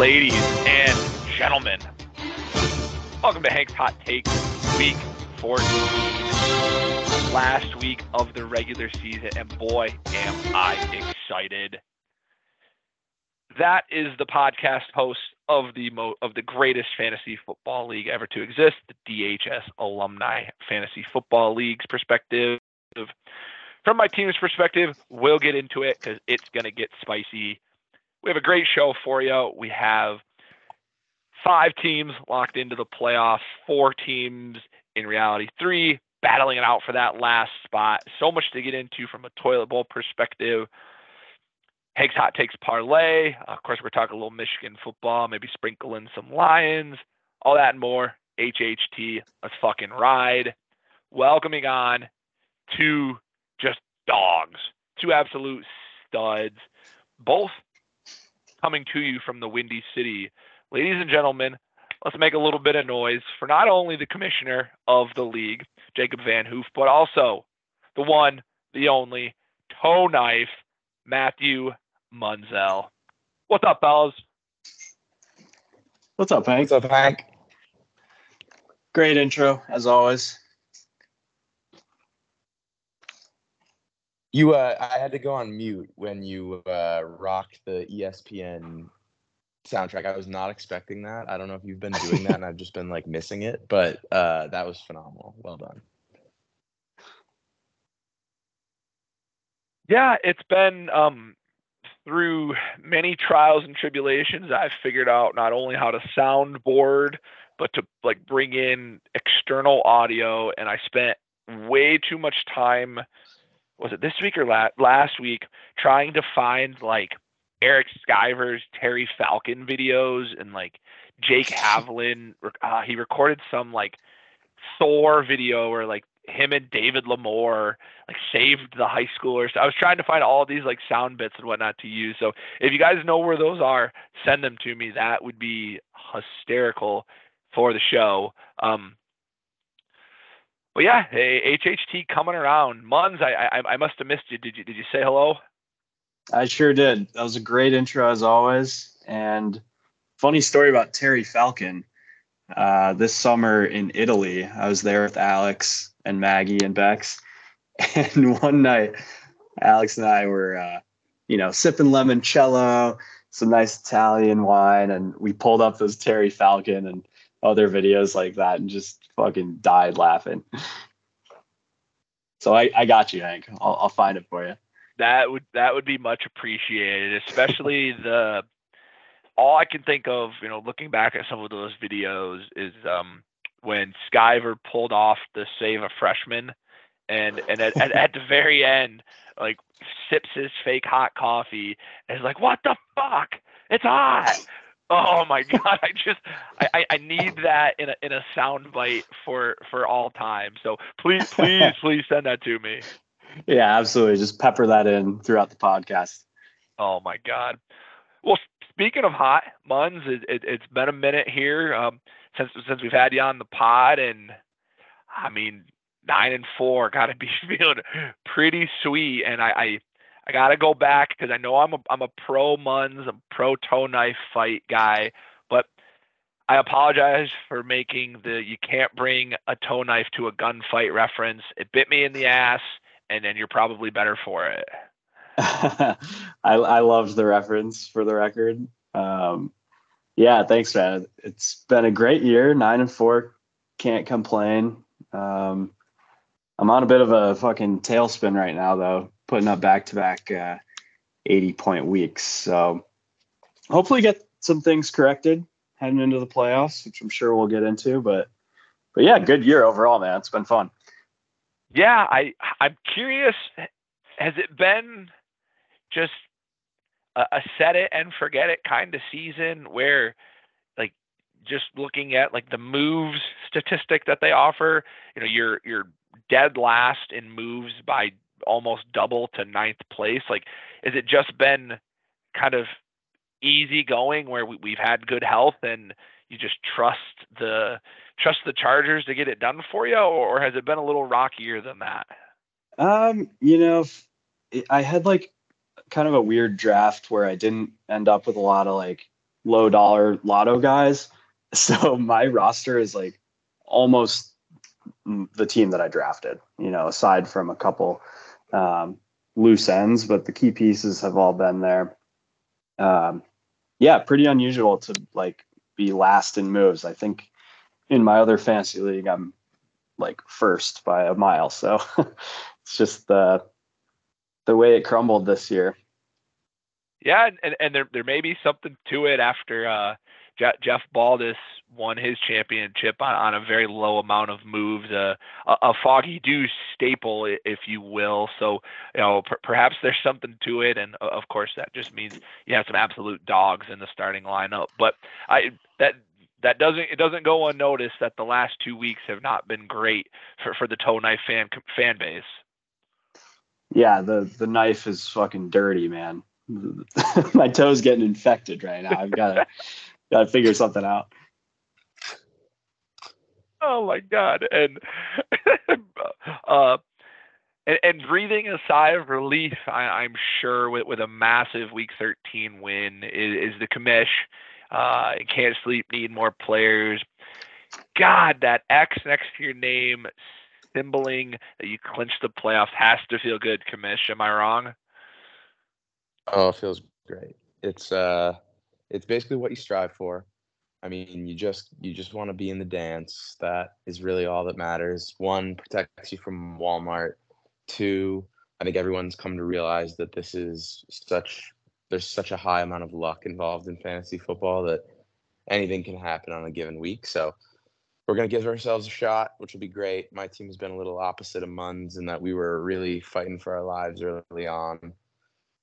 ladies and gentlemen. Welcome to Hank's Hot Takes, week 14. Last week of the regular season, and boy, am I excited. That is the podcast host of the mo- of the greatest fantasy football league ever to exist, the DHS Alumni Fantasy Football League's perspective. From my team's perspective, we'll get into it because it's going to get spicy. We have a great show for you. We have five teams locked into the playoffs, four teams in reality, three battling it out for that last spot. So much to get into from a toilet bowl perspective. Hank's Hot Takes Parlay. Uh, of course, we're talking a little Michigan football, maybe sprinkle in some Lions, all that and more. HHT, let's fucking ride. Welcoming on two just dogs, two absolute studs, both coming to you from the Windy City. Ladies and gentlemen, let's make a little bit of noise for not only the commissioner of the league, Jacob Van Hoof, but also the one, the only, toe knife, Matthew Munzel. What's up, fellas? What's up, Hank? What's up, Hank? Great intro, as always. You, uh, I had to go on mute when you uh, rocked the ESPN soundtrack. I was not expecting that. I don't know if you've been doing that, and I've just been like missing it, but uh, that was phenomenal. Well done. Yeah, it's been um, through many trials and tribulations. I've figured out not only how to soundboard, but to like bring in external audio. And I spent way too much time. Was it this week or la- last week trying to find like Eric Skyver's Terry Falcon videos and like Jake Havlin? Uh, he recorded some like Thor video where like him and David Lamore like saved the high schoolers. I was trying to find all these like sound bits and whatnot to use. So if you guys know where those are, send them to me. That would be hysterical for the show. Um, but yeah, HHT coming around. Muns, I, I I must have missed you. Did you did you say hello? I sure did. That was a great intro as always. And funny story about Terry Falcon. Uh, this summer in Italy, I was there with Alex and Maggie and Bex. And one night, Alex and I were, uh, you know, sipping limoncello, some nice Italian wine, and we pulled up those Terry Falcon and other videos like that, and just fucking died laughing. So I, I got you, Hank. I'll, I'll find it for you. That would that would be much appreciated, especially the. All I can think of, you know, looking back at some of those videos is um, when Skyver pulled off the save a freshman and and at, at, at, the very end like sips his fake hot coffee and is like what the fuck it's hot oh my god i just i i need that in a in a sound bite for for all time. So please please please send that to me. Yeah absolutely. Just pepper that in throughout the podcast. Oh my god. Well speaking of hot muns it, it, it's been a minute here um since since we've had you on the pod and i mean nine and four got to be feeling pretty sweet. And I, I, I got to go back because I know I'm a, I'm a pro Muns, I'm pro toe knife fight guy, but I apologize for making the you can't bring a toe knife to a gunfight reference. It bit me in the ass, and then you're probably better for it. I, I loved the reference for the record. Um, yeah, thanks, man. It's been a great year. Nine and four, can't complain. Um, I'm on a bit of a fucking tailspin right now, though, putting up back to back uh, 80 point weeks. So hopefully get some things corrected heading into the playoffs, which I'm sure we'll get into. But but yeah, good year overall, man. It's been fun. Yeah, I I'm curious. Has it been just a, a set it and forget it kind of season where like just looking at like the moves statistic that they offer, you know, you're you're dead last in moves by almost double to ninth place? Like, is it just been kind of easy going where we, we've had good health and you just trust the trust the Chargers to get it done for you, or has it been a little rockier than that? Um, you know, I had like kind of a weird draft where I didn't end up with a lot of like low dollar lotto guys. So my roster is like almost the team that I drafted, you know, aside from a couple um, loose ends, but the key pieces have all been there. Um, yeah, pretty unusual to like be last in moves. I think in my other fantasy league, I'm like first by a mile. So it's just the the way it crumbled this year. Yeah, and, and there there may be something to it after uh, Jeff Baldas won his championship on, on a very low amount of moves, uh, a, a foggy dew staple, if you will. So, you know, per- perhaps there's something to it, and of course that just means you have some absolute dogs in the starting lineup. But I that that doesn't it doesn't go unnoticed that the last two weeks have not been great for, for the toe knife fan fan base. Yeah, the the knife is fucking dirty, man. My toe's getting infected right now. I've got to got to figure something out. Oh my god! And uh, and, and, breathing a sigh of relief, I, am sure with, with a massive Week 13 win is, is the commish. Uh, can't sleep, need more players. God, that X next to your name, symboling that you clinched the playoffs, has to feel good, commish. Am I wrong? Oh, it feels great. It's uh, it's basically what you strive for. I mean, you just you just want to be in the dance. That is really all that matters. One protects you from Walmart. Two, I think everyone's come to realize that this is such there's such a high amount of luck involved in fantasy football that anything can happen on a given week. So we're gonna give ourselves a shot, which will be great. My team has been a little opposite of Mun's in that we were really fighting for our lives early on,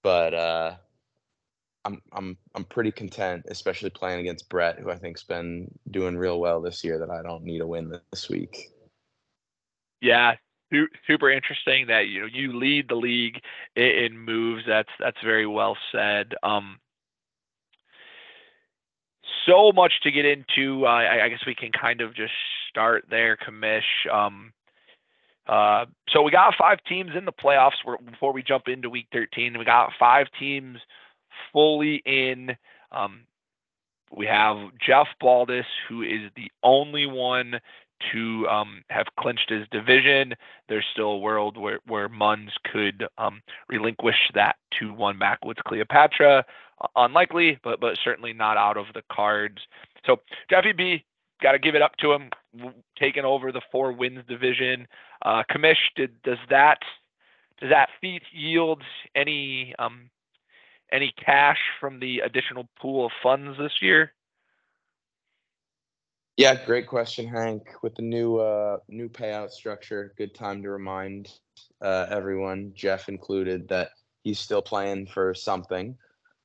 but uh, I'm I'm I'm pretty content, especially playing against Brett, who I think's been doing real well this year. That I don't need a win this week. Yeah, super interesting that you know you lead the league in moves. That's that's very well said. Um, so much to get into. Uh, I, I, guess we can kind of just start there, Commish. Um, uh, so we got five teams in the playoffs before we jump into Week 13. We got five teams fully in. Um, we have Jeff Baldas, who is the only one to um, have clinched his division. There's still a world where, where Munns could um, relinquish that to one backwoods Cleopatra. Unlikely, but but certainly not out of the cards. So Jeffy B, got to give it up to him, taking over the four wins division. Uh, Commish, did does that does that feat yield any um, any cash from the additional pool of funds this year? Yeah, great question, Hank. With the new uh, new payout structure, good time to remind uh, everyone, Jeff included, that he's still playing for something.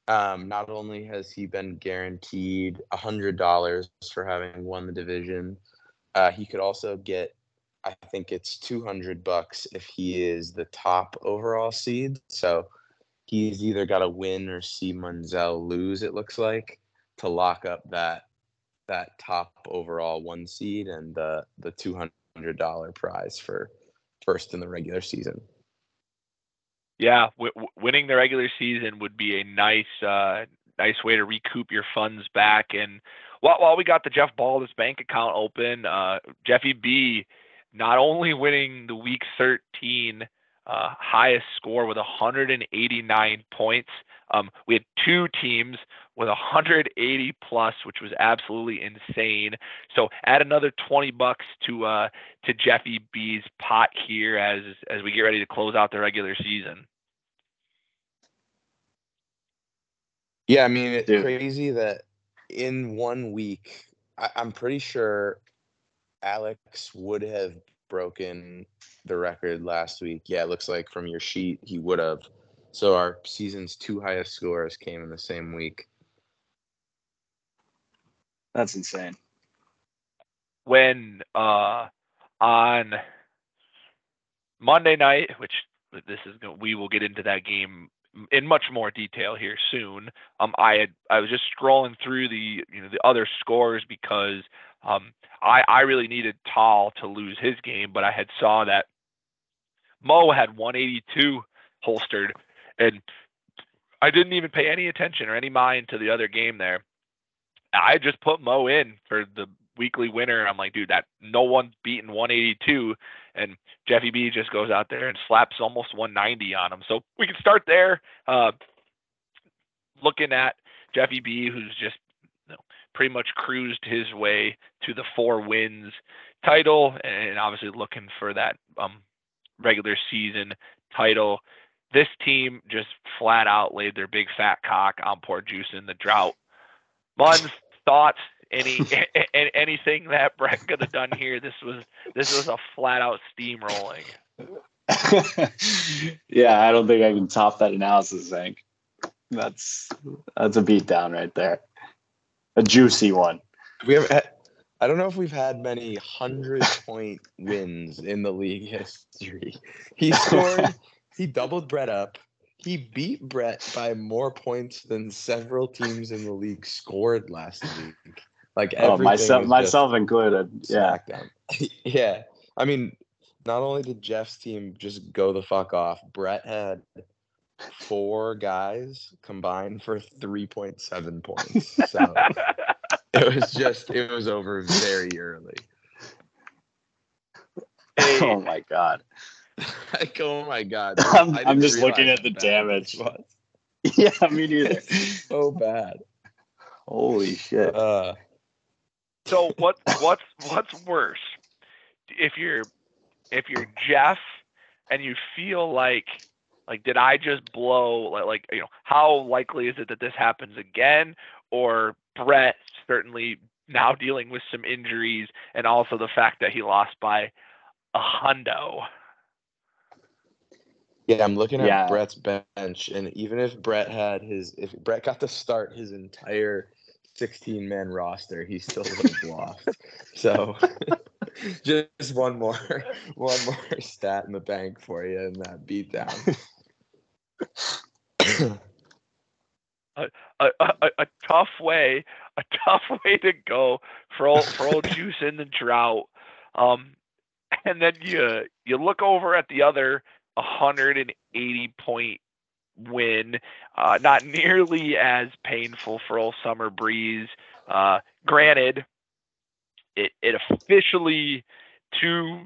Um, not only has he been guaranteed hundred dollars for having won the division, uh, he could also get, I think it's two hundred bucks if he is the top overall seed. So he's either got to win or see Munzel lose. It looks like to lock up that that top overall one seed and the the two hundred dollar prize for first in the regular season. Yeah, w- winning the regular season would be a nice uh, nice way to recoup your funds back. And while, while we got the Jeff Baldas bank account open, uh, Jeffy B not only winning the Week 13 uh, highest score with 189 points. Um, we had two teams with 180 plus, which was absolutely insane. So add another 20 bucks to uh, to Jeffy B's pot here as as we get ready to close out the regular season. Yeah, I mean it's Dude. crazy that in one week, I, I'm pretty sure Alex would have broken the record last week. Yeah, it looks like from your sheet he would have. So our season's two highest scores came in the same week. That's insane. When uh on Monday night, which this is we will get into that game in much more detail here soon. Um, I had I was just scrolling through the you know the other scores because um, I I really needed Tal to lose his game, but I had saw that Mo had 182 holstered, and I didn't even pay any attention or any mind to the other game there. I just put Mo in for the weekly winner. I'm like, dude, that no one's beaten 182, and Jeffy B just goes out there and slaps almost 190 on him. So we can start there. Uh, looking at Jeffy B, who's just you know, pretty much cruised his way to the four wins title, and obviously looking for that um, regular season title. This team just flat out laid their big fat cock on poor Juice in the drought. Mun's thoughts? Any anything that Brett could have done here? This was this was a flat out steamrolling. yeah, I don't think I can top that analysis, Hank. That's that's a beatdown right there. A juicy one. We have. I don't know if we've had many hundred point wins in the league history. He scored. he doubled Brett up. He beat Brett by more points than several teams in the league scored last week. Like oh, myself, myself included. Yeah. yeah. I mean, not only did Jeff's team just go the fuck off, Brett had four guys combined for 3.7 points. So it was just, it was over very early. Hey. Oh my God. like, oh my God. I'm, I'm just looking at the damage. yeah, me neither. so bad. Holy shit. Uh, so what what's what's worse? If you're if you're Jeff and you feel like like did I just blow like, like you know how likely is it that this happens again or Brett certainly now dealing with some injuries and also the fact that he lost by a hundo. Yeah, I'm looking at yeah. Brett's bench, and even if Brett had his, if Brett got to start his entire 16 man roster, he still would have lost. So just one more one more stat in the bank for you in that beatdown. a, a, a, a tough way, a tough way to go for old for old juice in the drought. Um, and then you you look over at the other 180 point win. Uh, not nearly as painful for old Summer Breeze. Uh, granted, it, it officially to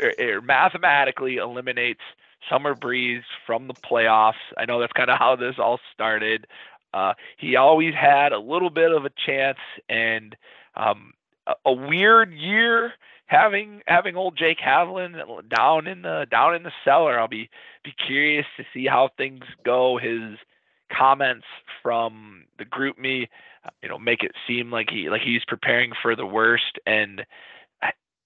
or, er, or er, mathematically eliminates Summer Breeze from the playoffs. I know that's kind of how this all started. Uh, he always had a little bit of a chance, and um, a, a weird year having having old Jake Havlin down in the down in the cellar. I'll be be curious to see how things go. His comments from the GroupMe, you know, make it seem like he like he's preparing for the worst. And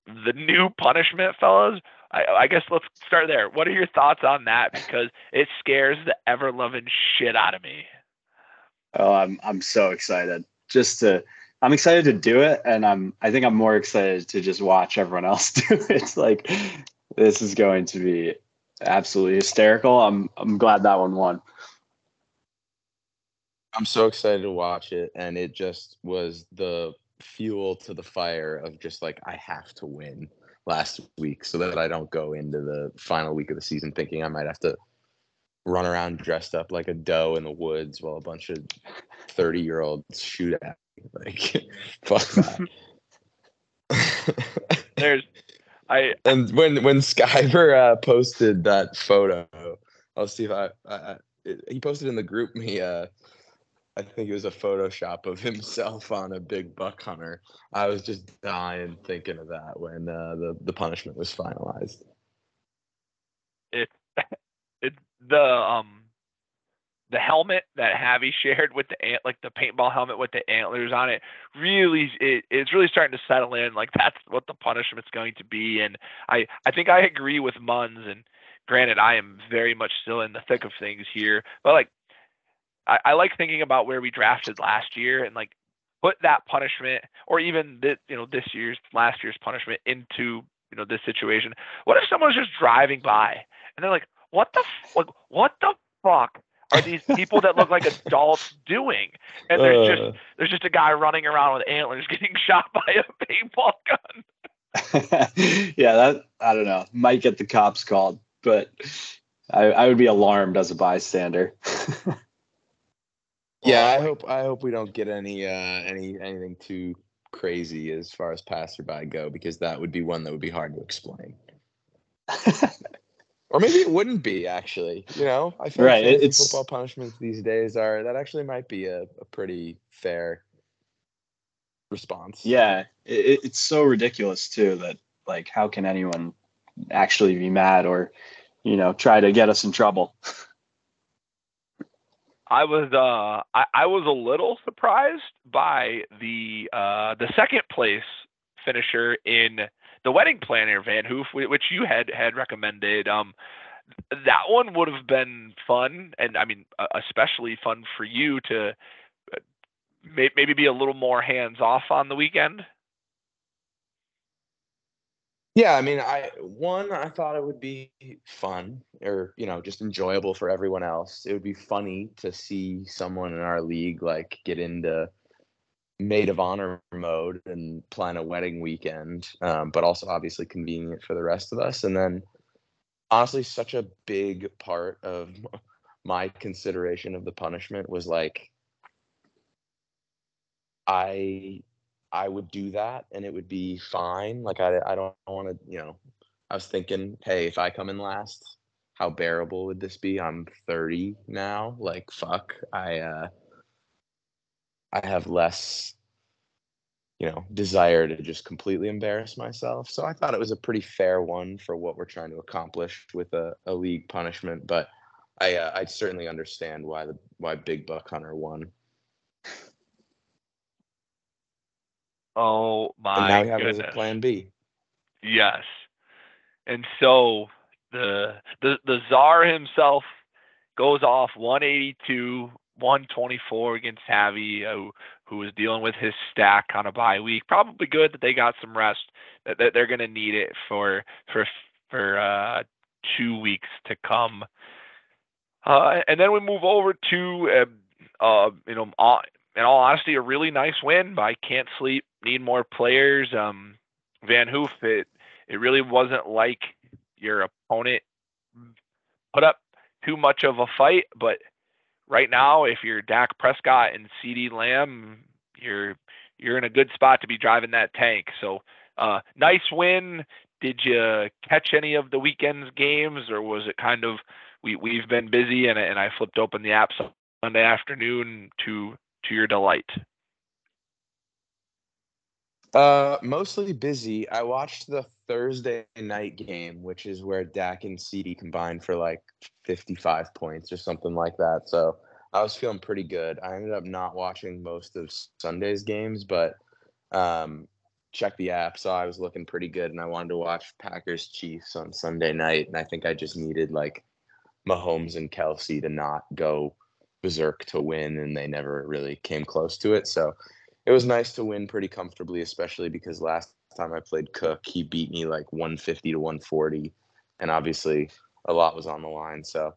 the new punishment, fellas. I, I guess let's start there. What are your thoughts on that? Because it scares the ever loving shit out of me. Oh, I'm I'm so excited just to I'm excited to do it, and I'm I think I'm more excited to just watch everyone else do it. It's like this is going to be absolutely hysterical. I'm I'm glad that one won. I'm so excited to watch it, and it just was the fuel to the fire of just like I have to win last week so that I don't go into the final week of the season thinking I might have to run around dressed up like a doe in the woods while a bunch of 30 year olds shoot at me. like, fuck that. There's, I and when when Skyver uh, posted that photo, I'll see if I, I, I it, he posted in the GroupMe. Uh, I think it was a Photoshop of himself on a big buck hunter. I was just dying thinking of that when uh, the the punishment was finalized. It it the um the helmet that Javi shared with the ant, like the paintball helmet with the antlers on it, really it, it's really starting to settle in. Like that's what the punishment's going to be. And I I think I agree with Munz. And granted, I am very much still in the thick of things here, but like I, I like thinking about where we drafted last year and like put that punishment or even this you know this year's last year's punishment into you know this situation. What if someone's just driving by and they're like, what the like what the fuck are these people that look like adults doing? And there's uh, just there's just a guy running around with antlers getting shot by a paintball gun. yeah, that I don't know. Might get the cops called, but I, I would be alarmed as a bystander. Yeah, I hope I hope we don't get any uh any anything too crazy as far as passerby go because that would be one that would be hard to explain. or maybe it wouldn't be actually. You know, I feel Right, like it's- football punishments these days are that actually might be a, a pretty fair response. Yeah, it, it's so ridiculous too that like how can anyone actually be mad or you know try to get us in trouble? I was uh I, I was a little surprised by the uh the second place finisher in the wedding planner Van Hoof, which you had had recommended. Um, that one would have been fun, and I mean especially fun for you to uh, maybe be a little more hands off on the weekend. Yeah, I mean, I one, I thought it would be fun or you know just enjoyable for everyone else. It would be funny to see someone in our league like get into maid of honor mode and plan a wedding weekend, um, but also obviously convenient for the rest of us. And then, honestly, such a big part of my consideration of the punishment was like, I I would do that and it would be fine. Like I I don't want to, you know, I was thinking, hey, if I come in last, how bearable would this be? I'm 30 now. Like fuck. I uh I have less you know, desire to just completely embarrass myself. So I thought it was a pretty fair one for what we're trying to accomplish with a, a league punishment, but I uh, I certainly understand why the why Big Buck Hunter won. Oh And my now we have it as goodness! a plan B. Yes. And so the the the czar himself goes off 182, 124 against Javi, uh, who who was dealing with his stack on a bye week. Probably good that they got some rest. That that they're going to need it for for for uh, two weeks to come. Uh, and then we move over to uh, uh, you know, all, in all honesty, a really nice win by Can't Sleep. Need more players. Um, Van Hoof, it it really wasn't like your opponent put up too much of a fight, but right now, if you're Dak Prescott and CeeDee Lamb, you're you're in a good spot to be driving that tank. So, uh, nice win. Did you catch any of the weekend's games, or was it kind of we we've been busy and and I flipped open the app Sunday afternoon to to your delight? Uh, mostly busy. I watched the Thursday night game, which is where Dak and CeeDee combined for like 55 points or something like that. So I was feeling pretty good. I ended up not watching most of Sunday's games, but um, checked the app, so I was looking pretty good, and I wanted to watch Packers Chiefs on Sunday night, and I think I just needed like Mahomes and Kelce to not go berserk to win, and they never really came close to it. So it was nice to win pretty comfortably, especially because last time I played Cook, he beat me like 150 to 140, and obviously a lot was on the line. So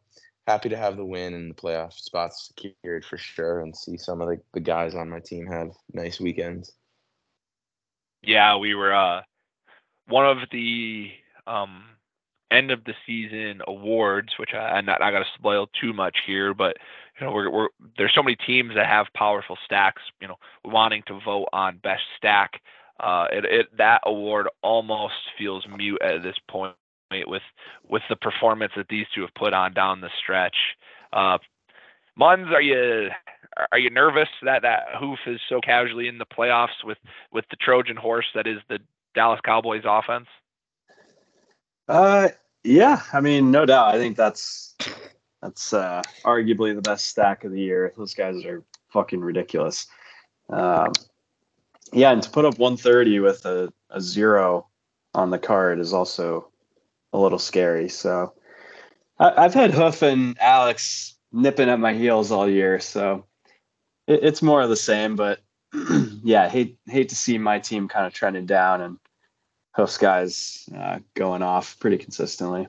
happy to have the win and the playoff spots secured for sure, and see some of the, the guys on my team have nice weekends. Yeah, we were uh, one of the um, end of the season awards, which I, not going to spoil too much here, but you know, we're, we're there's so many teams that have powerful stacks. You know, wanting to vote on best stack, uh, it, it that award almost feels mute at this point with with the performance that these two have put on down the stretch. Uh, Muns, are you are you nervous that that hoof is so casually in the playoffs with with the Trojan horse that is the Dallas Cowboys offense? Uh, yeah. I mean, no doubt. I think that's that's uh, arguably the best stack of the year. Those guys are fucking ridiculous. Um, yeah, and to put up 130 with a, a zero on the card is also a little scary. So I, I've had Hoof and Alex nipping at my heels all year, so it, it's more of the same. But yeah, hate hate to see my team kind of trending down and Hoof's guys uh, going off pretty consistently.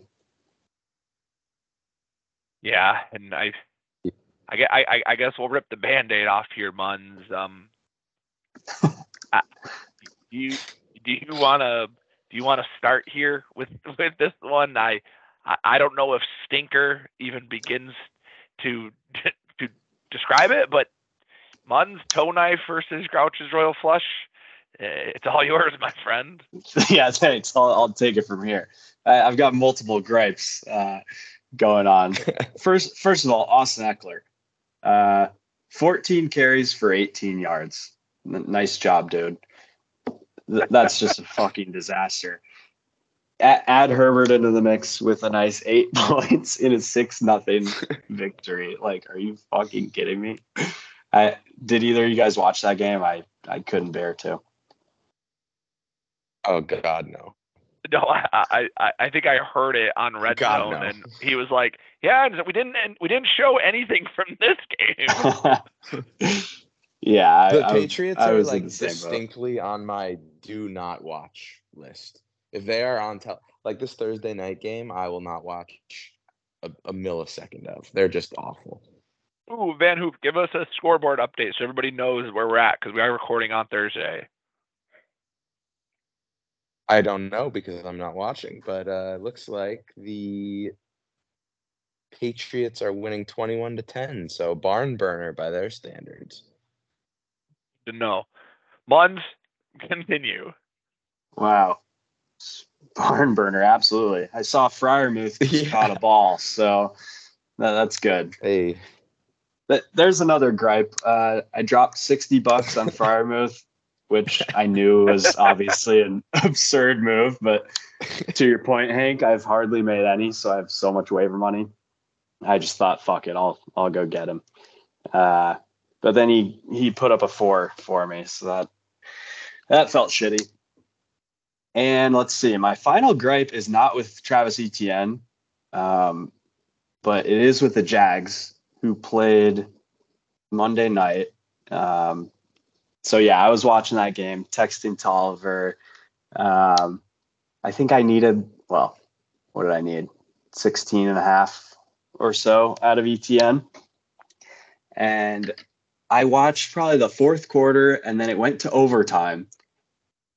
Yeah, and I, I, I, I- guess we'll rip the band-aid off here, Muns. Um, I- do you do you want to do you want to start here with with this one? I, I don't know if stinker even begins to to describe it, but Munz toe knife versus Grouch's Royal Flush. Eh, It's all yours, my friend. yeah, thanks. I'll, I'll take it from here. I, I've got multiple gripes uh, going on. first, first of all, Austin Ekeler, uh, 14 carries for 18 yards. N- nice job, dude. Th- that's just a fucking disaster. A- add Herbert into the mix with a nice eight points in a six nothing victory. Like, are you fucking kidding me? I did either of you guys watch that game? I I couldn't bear to. Oh God, no. No, I, I, I- I think I heard it on Red God, Zone, no. and he was like, "Yeah, we didn't, we didn't show anything from this game." yeah, I, The I- Patriots I are was in like the boat. distinctly on my do not watch list. If they are on tel- like this Thursday night game, I will not watch a, a millisecond of. They're just awful. Ooh, Van Hoop, give us a scoreboard update so everybody knows where we're at because we are recording on Thursday. I don't know because I'm not watching, but uh looks like the Patriots are winning 21 to 10, so barn burner by their standards. No. know, Munz, continue. Wow. Barn burner, absolutely. I saw Freiermuth just Yeah. caught a ball, so that, that's good. Hey, But there's another gripe. Uh, I dropped 60 bucks on Freiermuth, which I knew was obviously an absurd move. But to your point, Hank, I've hardly made any, so I have so much waiver money. I just thought, fuck it, I'll I'll go get him. Uh, but then he he put up a four for me, so that that felt shitty. And let's see, my final gripe is not with Travis Etienne, um, but it is with the Jags who played Monday night. Um, so yeah, I was watching that game, texting Tolliver. Um, I think I needed, well, what did I need? 16 and a half or so out of ETN. And I watched probably the fourth quarter and then it went to overtime.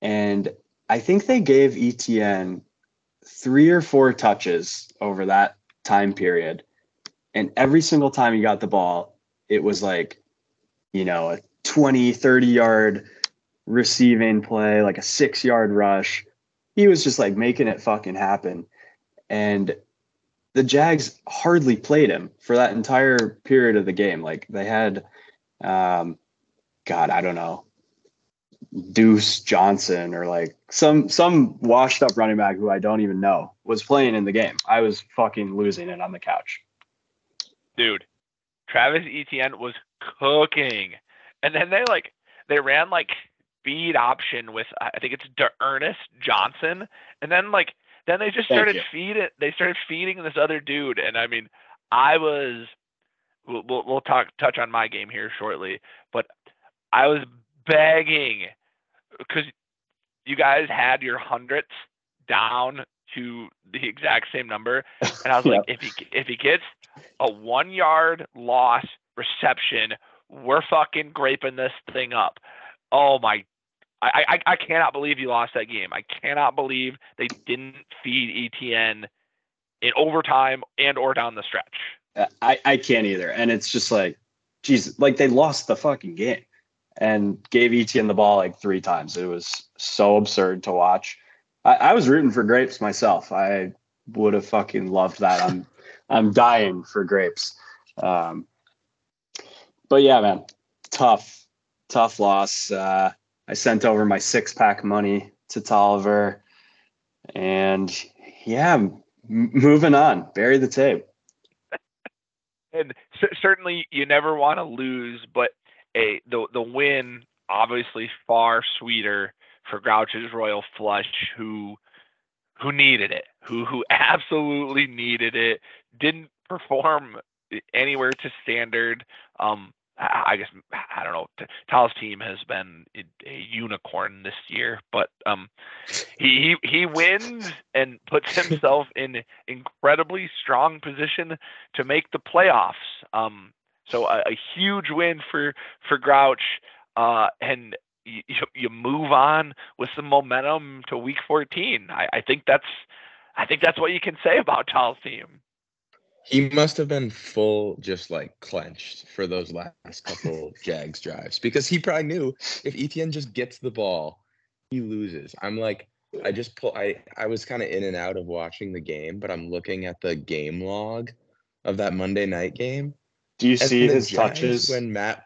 And I think they gave ETN three or four touches over that time period. And every single time he got the ball, it was like, you know, a 20, 30 yard receiving play, like a six yard rush. He was just like making it fucking happen. And the Jags hardly played him for that entire period of the game. Like they had, um, God, I don't know, Deuce Johnson or like some some washed up running back who I don't even know was playing in the game. I was fucking losing it on the couch. dude, Travis Etienne was cooking, and then they like they ran like speed option with I think it's Ernest Johnson, and then like then they just started feeding they started feeding this other dude, and I mean I was we'll we'll, we'll talk touch on my game here shortly, but I was begging because you guys had your hundredths down to the exact same number, and I was like, if he if he gets a one yard loss reception, we're fucking graping this thing up. Oh my. I, I, I cannot believe you lost that game. I cannot believe they didn't feed ETN in overtime and or down the stretch. I, I can't either. And it's just like, geez, like they lost the fucking game and gave ETN the ball like three times. It was so absurd to watch. I, I was rooting for grapes myself. I would have fucking loved that. I'm I'm dying for grapes. Um, but yeah, man, tough, tough loss. Uh, I sent over my six pack money to Tolliver, and yeah, m- moving on. Bury the tape. and c- certainly you never want to lose, but a the the win obviously far sweeter for Grouch's Royal Flush, who who needed it, who who absolutely needed it, didn't perform anywhere to standard. Um, I guess I don't know. Tal's team has been a unicorn this year, but um, he he he wins and puts himself in incredibly strong position to make the playoffs. Um, so a, a huge win for for Grouch, uh, and you, you move on with some momentum to Week 14. I, I think that's I think that's what you can say about Tal's team. He must have been full, just like clenched for those last couple Jags drives because he probably knew if Etienne just gets the ball, he loses. I'm like, I just pull. I I was kind of in and out of watching the game, but I'm looking at the game log of that Monday night game. Do you And see his touches? when Matt?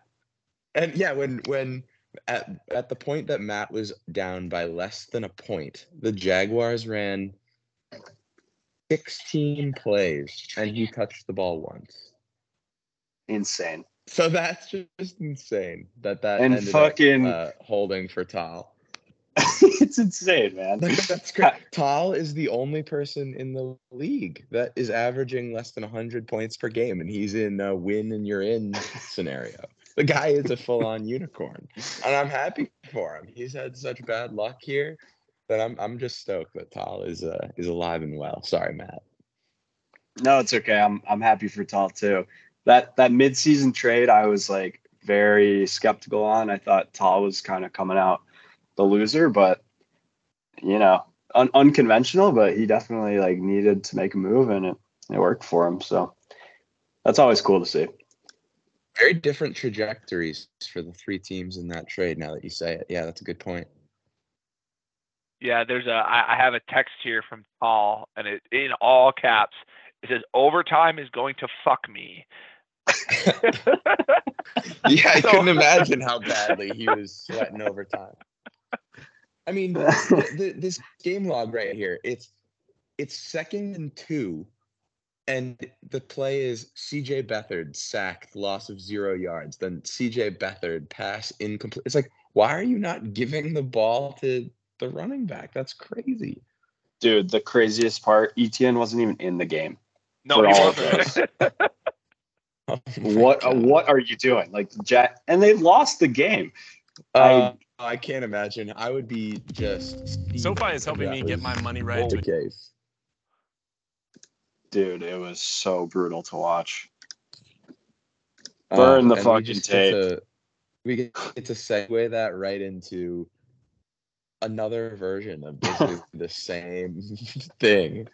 And yeah, when when at at the point that Matt was down by less than a point, the Jaguars ran 16 plays and he touched the ball once. Insane. So that's just insane that that And fucking- up, uh, holding for Tal. it's insane, man. Like that's great. Tal is the only person in the league that is averaging less than 100 points per game, and he's in a win and you're in scenario. The guy is a full-on unicorn, and I'm happy for him. He's had such bad luck here that I'm I'm just stoked that Tal is uh, is alive and well. Sorry, Matt. No, it's okay. I'm I'm happy for Tal too. That that midseason trade, I was like very skeptical on. I thought Tal was kind of coming out the loser, but you know, un- unconventional. But he definitely like needed to make a move, and it it worked for him. So that's always cool to see. Very different trajectories for the three teams in that trade. Now that you say it, yeah, that's a good point. Yeah, there's a. I, I have a text here from Paul, and it in all caps. It says overtime is going to fuck me. Yeah, I So- couldn't imagine how badly he was sweating overtime. I mean, th- th- this game log right here, it's it's second and two, and the play is CJ Beathard sacked, loss of zero yards. Then CJ Beathard pass incomplete. It's like, why are you not giving the ball to the running back? That's crazy. Dude, the craziest part, Etienne wasn't even in the game. No, For he all wasn't. Oh my What uh, what are you doing? Like Jack and they lost the game. Uh, I can't imagine. I would be just. SoFi is if helping me get my money right. The case. Dude, it was so brutal to watch. Um, Burn the and we fucking just get tape. to- we get to segue that right into another version of basically the same thing.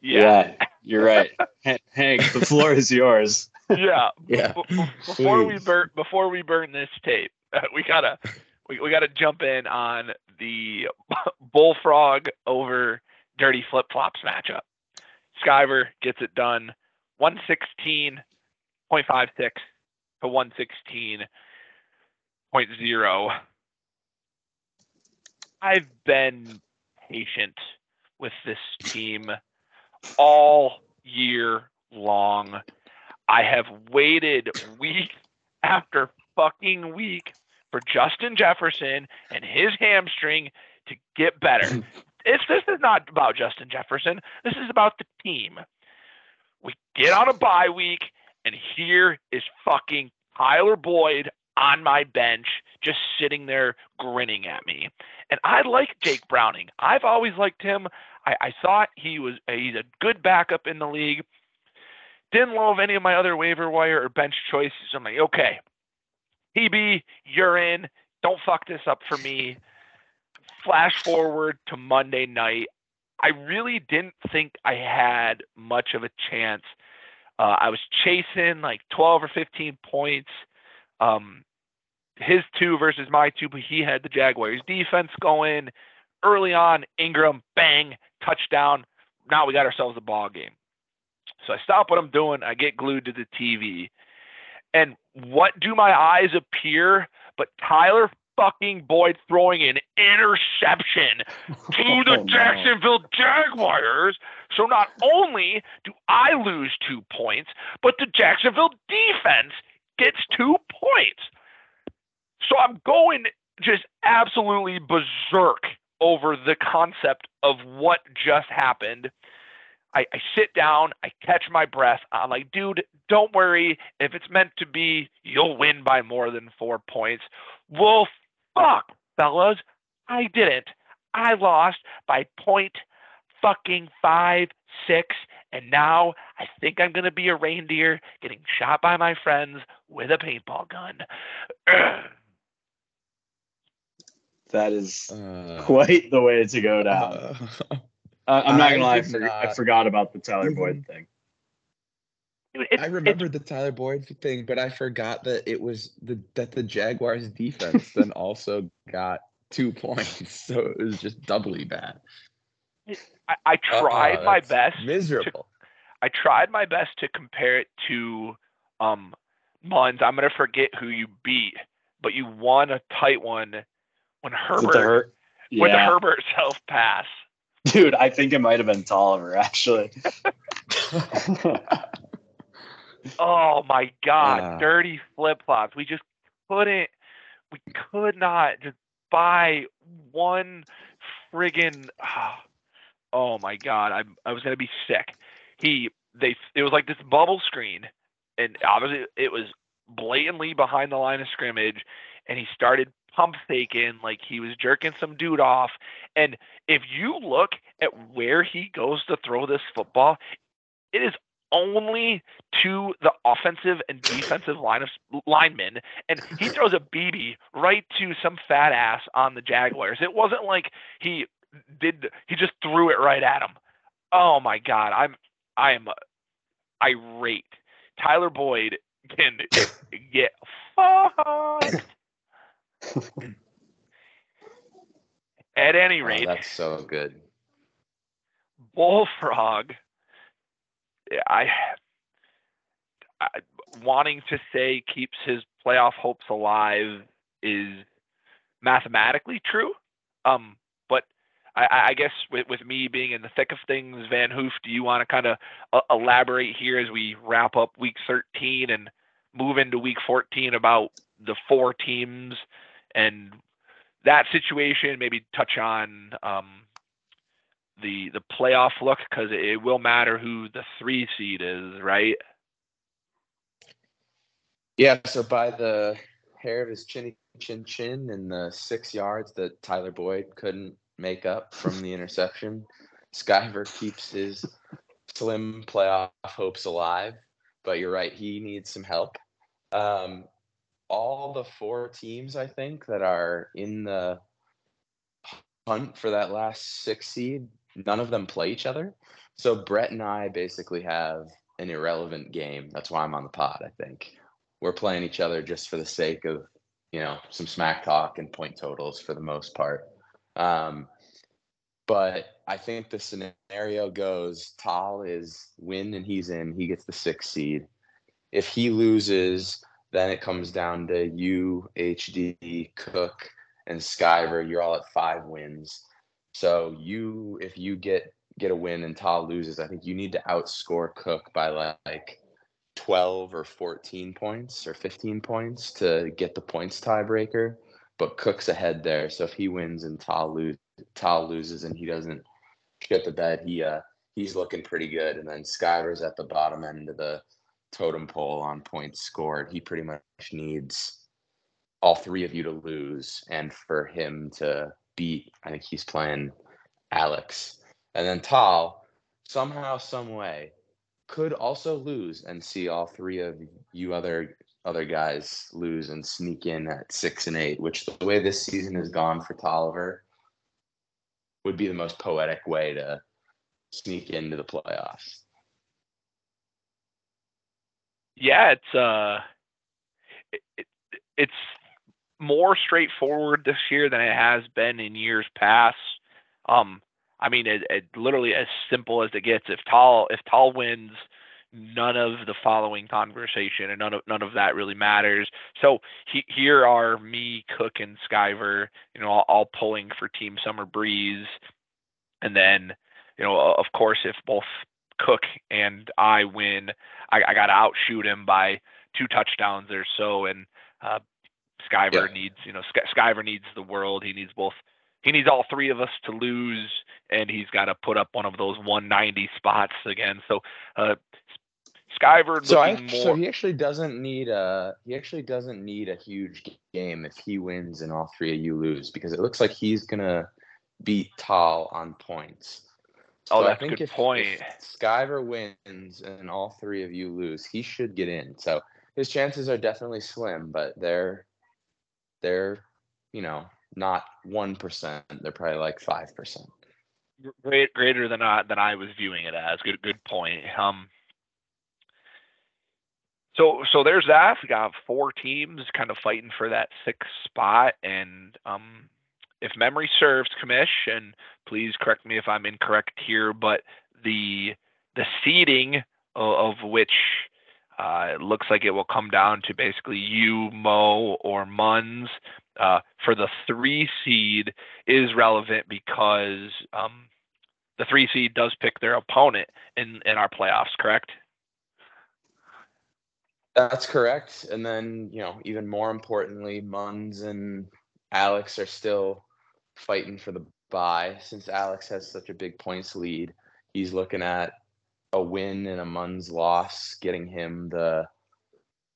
yeah, you're right. Hank, the floor is yours. yeah. Yeah, B- b- before we burn before we burn this tape, uh, we gotta we, we gotta jump in on the bullfrog over dirty flip flops matchup. Skyver gets it done, one sixteen point five six to one sixteen point zero. I've been patient with this team all year long. I have waited week after fucking week for Justin Jefferson and his hamstring to get better. It's this is not about Justin Jefferson. This is about the team. We get on a bye week, and here is fucking Tyler Boyd on my bench, just sitting there grinning at me. And I like Jake Browning. I've always liked him. I, I thought he was he's a good backup in the league. Didn't love any of my other waiver wire or bench choices. I'm like, okay, TB, you're in. Don't fuck this up for me. Flash forward to Monday night. I really didn't think I had much of a chance. Uh, I was chasing like 12 or 15 points. Um, his two versus my two, but he had the Jaguars defense going early on. Ingram, bang, touchdown. Now we got ourselves a ball game. So I stop what I'm doing. I get glued to the TV. And what do my eyes appear but Tyler fucking Boyd throwing an interception to the Oh, no. Jacksonville Jaguars. So not only do I lose two points, but the Jacksonville defense gets two points. So I'm going just absolutely berserk over the concept of what just happened. I, I sit down, I catch my breath. I'm like, dude, don't worry. If it's meant to be, you'll win by more than four points. Well, fuck, fellas. I didn't. I lost by point fucking five, six, and now I think I'm gonna be a reindeer getting shot by my friends with a paintball gun. That is Uh, quite the way to go down. uh, Uh, I'm not gonna lie, I, did for, I forgot about the Tyler even- Boyd thing. Dude, it's, I remembered the Tyler Boyd thing, but I forgot that it was the that the Jaguars defense then also got two points, so it was just doubly bad. It's, I, I tried Uh-uh, my best. to- Miserable. I tried my best to compare it to um Muns. I'm gonna forget who you beat, but you won a tight one when Herbert With the hurt, with the yeah, Herbert self pass. dude. I think it might have been Tolliver actually. Oh my god, Ah. dirty flip flops. We just couldn't we could not just buy one friggin' oh Oh my god, I I was gonna be sick. He they it was like this bubble screen and obviously it was blatantly behind the line of scrimmage and he started pump faking like he was jerking some dude off. And if you look at where he goes to throw this football, it is only to the offensive and defensive line of linemen, and he throws a BB right to some fat ass on the Jaguars. It wasn't like he did; he just threw it right at him. Oh my God, I'm I am irate. Tyler Boyd can get fucked. At any Oh, rate, that's so good. Bullfrog. I, I wanting to say keeps his playoff hopes alive is mathematically true. Um, I, I guess with, with me being in the thick of things, Van Hoof, do you want to kind of uh, elaborate here as we wrap up Week 13 and move into Week 14 about the four teams and that situation? Maybe touch on um, the the playoff look because it will matter who the three seed is, right? Yeah, so by the hair of his chinny chin chin and the six yards that Tyler Boyd couldn't make up from the interception, Skyver keeps his slim playoff hopes alive. But you're right, he needs some help. Um, all the four teams, I think, that are in the hunt for that last six seed, none of them play each other. So Brett and I basically have an irrelevant game. That's why I'm on the pod, I think we're playing each other just for the sake of you know some smack talk and point totals for the most part um, but i think the scenario goes tal is win and he's in he gets the sixth seed. If he loses then it comes down to you hd cook and skyver. You're all at five wins. So you if you get get a win and tal loses i think you need to outscore cook by like 12 or 14 points or 15 points to get the points tiebreaker, but Cook's ahead there. So if he wins and Tal, Tal loses and he doesn't get the bed, he uh he's looking pretty good. And then Skyver's at the bottom end of the totem pole on points scored. He pretty much needs all three of you to lose and for him to beat. I think he's playing Alex. And then Tal, somehow, some way, could also lose and see all three of you other other guys lose and sneak in at six and eight, which the way this season has gone for Tolliver would be the most poetic way to sneak into the playoffs. Yeah, it's uh, it, it, it's more straightforward this year than it has been in years past. Um, I mean, it, it literally as simple as it gets. If Tal if Tal wins, none of the following conversation and none of none of that really matters. So he, here are me, Cook, and Skyver, you know, all, all pulling for Team Summer Breeze, and then you know, of course, if both Cook and I win, I, I got to outshoot him by two touchdowns or so, and uh, Skyver Yeah. needs you know Sky, Skyver needs the world. He needs both. He needs all three of us to lose, and he's got to put up one of those 190 spots again. So, uh, Skyver So I so he actually doesn't need a he actually doesn't need a huge game if he wins and all three of you lose because it looks like he's gonna beat Tal on points. Oh, So I that's a think good if, point. if Skyver wins and all three of you lose, he should get in. So his chances are definitely slim, but they're they're you know not one percent. They're probably like five percent. great, greater than I than I was viewing it as. Good, good point. Um, so so there's that. We got four teams kind of fighting for that sixth spot, and um, if memory serves, Commish, and please correct me if I'm incorrect here, but the the seeding of, of which uh, it looks like it will come down to basically you, Mo, or Muns. Uh, for the three seed is relevant because um, the three seed does pick their opponent in, in our playoffs, correct? That's correct. And then, you know, even more importantly, Muns and Alex are still fighting for the bye. Since Alex has such a big points lead, he's looking at a win and a Muns loss, getting him the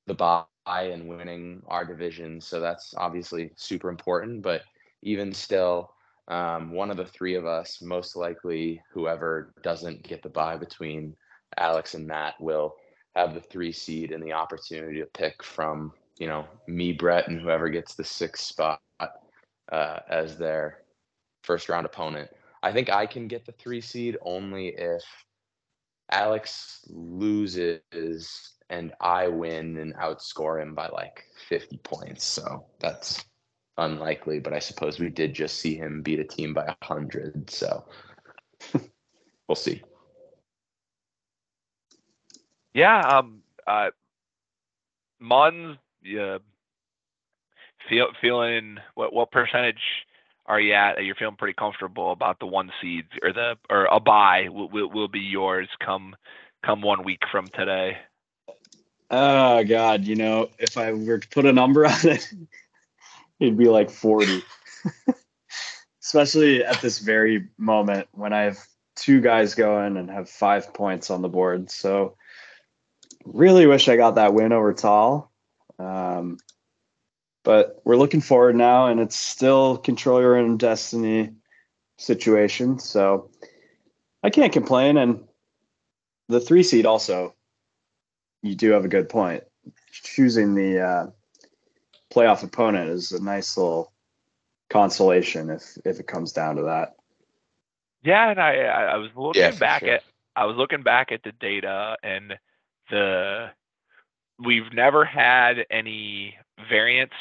the bye and winning our division. So that's obviously super important. But even still, um, one of the three of us, most likely whoever doesn't get the bye between Alex and Matt, will have the three seed and the opportunity to pick from you know me, Brett, and whoever gets the sixth spot uh, as their first round opponent. I think I can get the three seed only if Alex loses and I win and outscore him by like 50 points. So that's unlikely, but I suppose we did just see him beat a team by 100. So we'll see. Yeah. Um, uh, Muns, yeah, feel, feeling what, what percentage are you at? You're feeling pretty comfortable about the one seeds or the or a bye will, will, will be yours come come one week from today. Oh God, you know, if I were to put a number on it, it'd be like 40. Especially at this very moment when I have two guys going and have five points on the board. So really wish I got that win over Tal. Um, but we're looking forward now, and it's still control your own destiny situation. So I can't complain. And the three seed also, you do have a good point. Choosing the uh, playoff opponent is a nice little consolation if if it comes down to that. Yeah, and I I was looking Yeah, back sure. at I was looking back at the data and the we've never had any variance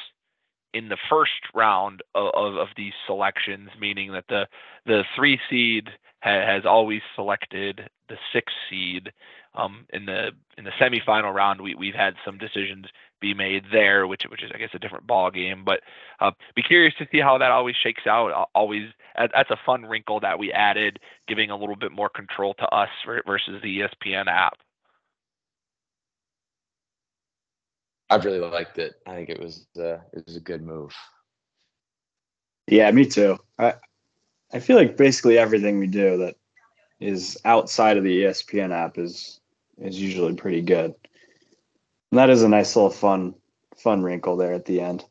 in the first round of, of, of these selections, meaning that the the three seed ha, has always selected the six seed. Um, in the in the semifinal round, we we've had some decisions be made there, which which is I guess a different ball game. But uh, be curious to see how that always shakes out. Always that's a fun wrinkle that we added, giving a little bit more control to us versus the ESPN app. I really liked it. I think it was uh, it was a good move. Yeah, me too. I I feel like basically everything we do that is outside of the ESPN app is is usually pretty good. And that is a nice little fun fun wrinkle there at the end.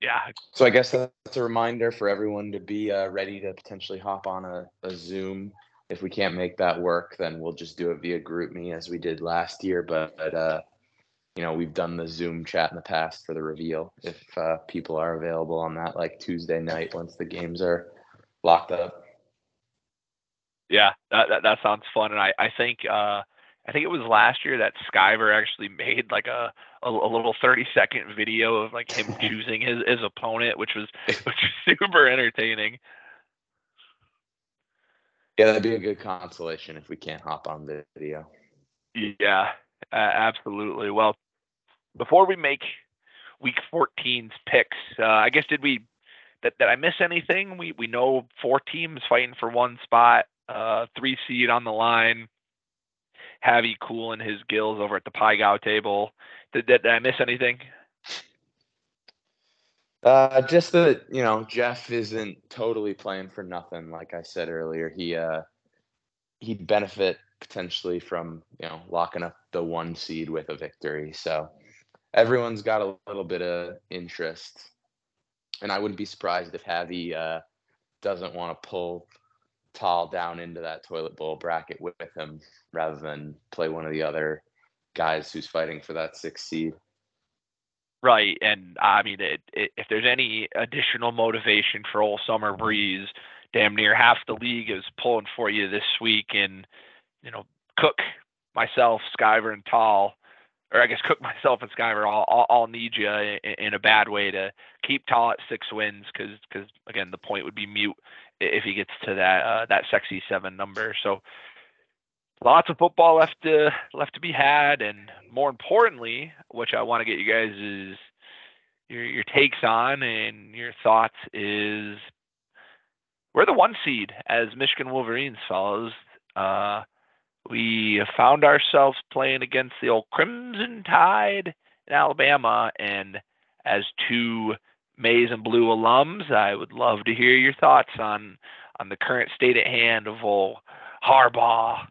Yeah, So I guess that's a reminder for everyone to be uh, ready to potentially hop on a, a Zoom. If we can't make that work, then we'll just do it via GroupMe as we did last year. But, but uh, you know, we've done the Zoom chat in the past for the reveal. If uh, people are available on that, like Tuesday night, once the games are locked up. Yeah, that, that that sounds fun, and I I think uh I think it was last year that Skyver actually made like a a, a little thirty second video of like him choosing his his opponent, which was which was super entertaining. Yeah, that'd be a good consolation if we can't hop on the video. Yeah, uh, absolutely. Well, before we make week 14's picks, uh, I guess did we that did I miss anything? We we know four teams fighting for one spot, uh, three seed on the line. Javi cooling his gills over at the pai gow table. Did, did, did I miss anything? Uh, just that you know Jeff isn't totally playing for nothing. Like I said earlier, he uh, he'd benefit potentially from you know locking up the one seed with a victory. So everyone's got a little bit of interest, and I wouldn't be surprised if Javi uh, doesn't want to pull Tal down into that toilet bowl bracket with him rather than play one of the other guys who's fighting for that sixth seed. Right, and I mean, it, it, if there's any additional motivation for old Summer Breeze damn near half the league is pulling for you this week, and you know Cook, myself, Skyver, and Tal, or I guess Cook, myself, and Skyver all, all, all need you in, in, a bad way to keep Tal at six wins because because again the point would be mute if he gets to that uh, that sexy seven number. So lots of football left to left to be had, and more importantly, which I want to get you guys is your your takes on and your thoughts is we're the one seed as Michigan Wolverines follows. Uh, we found ourselves playing against the old Crimson Tide in Alabama, and as two maize and blue alums, I would love to hear your thoughts on on the current state at hand of old Harbaugh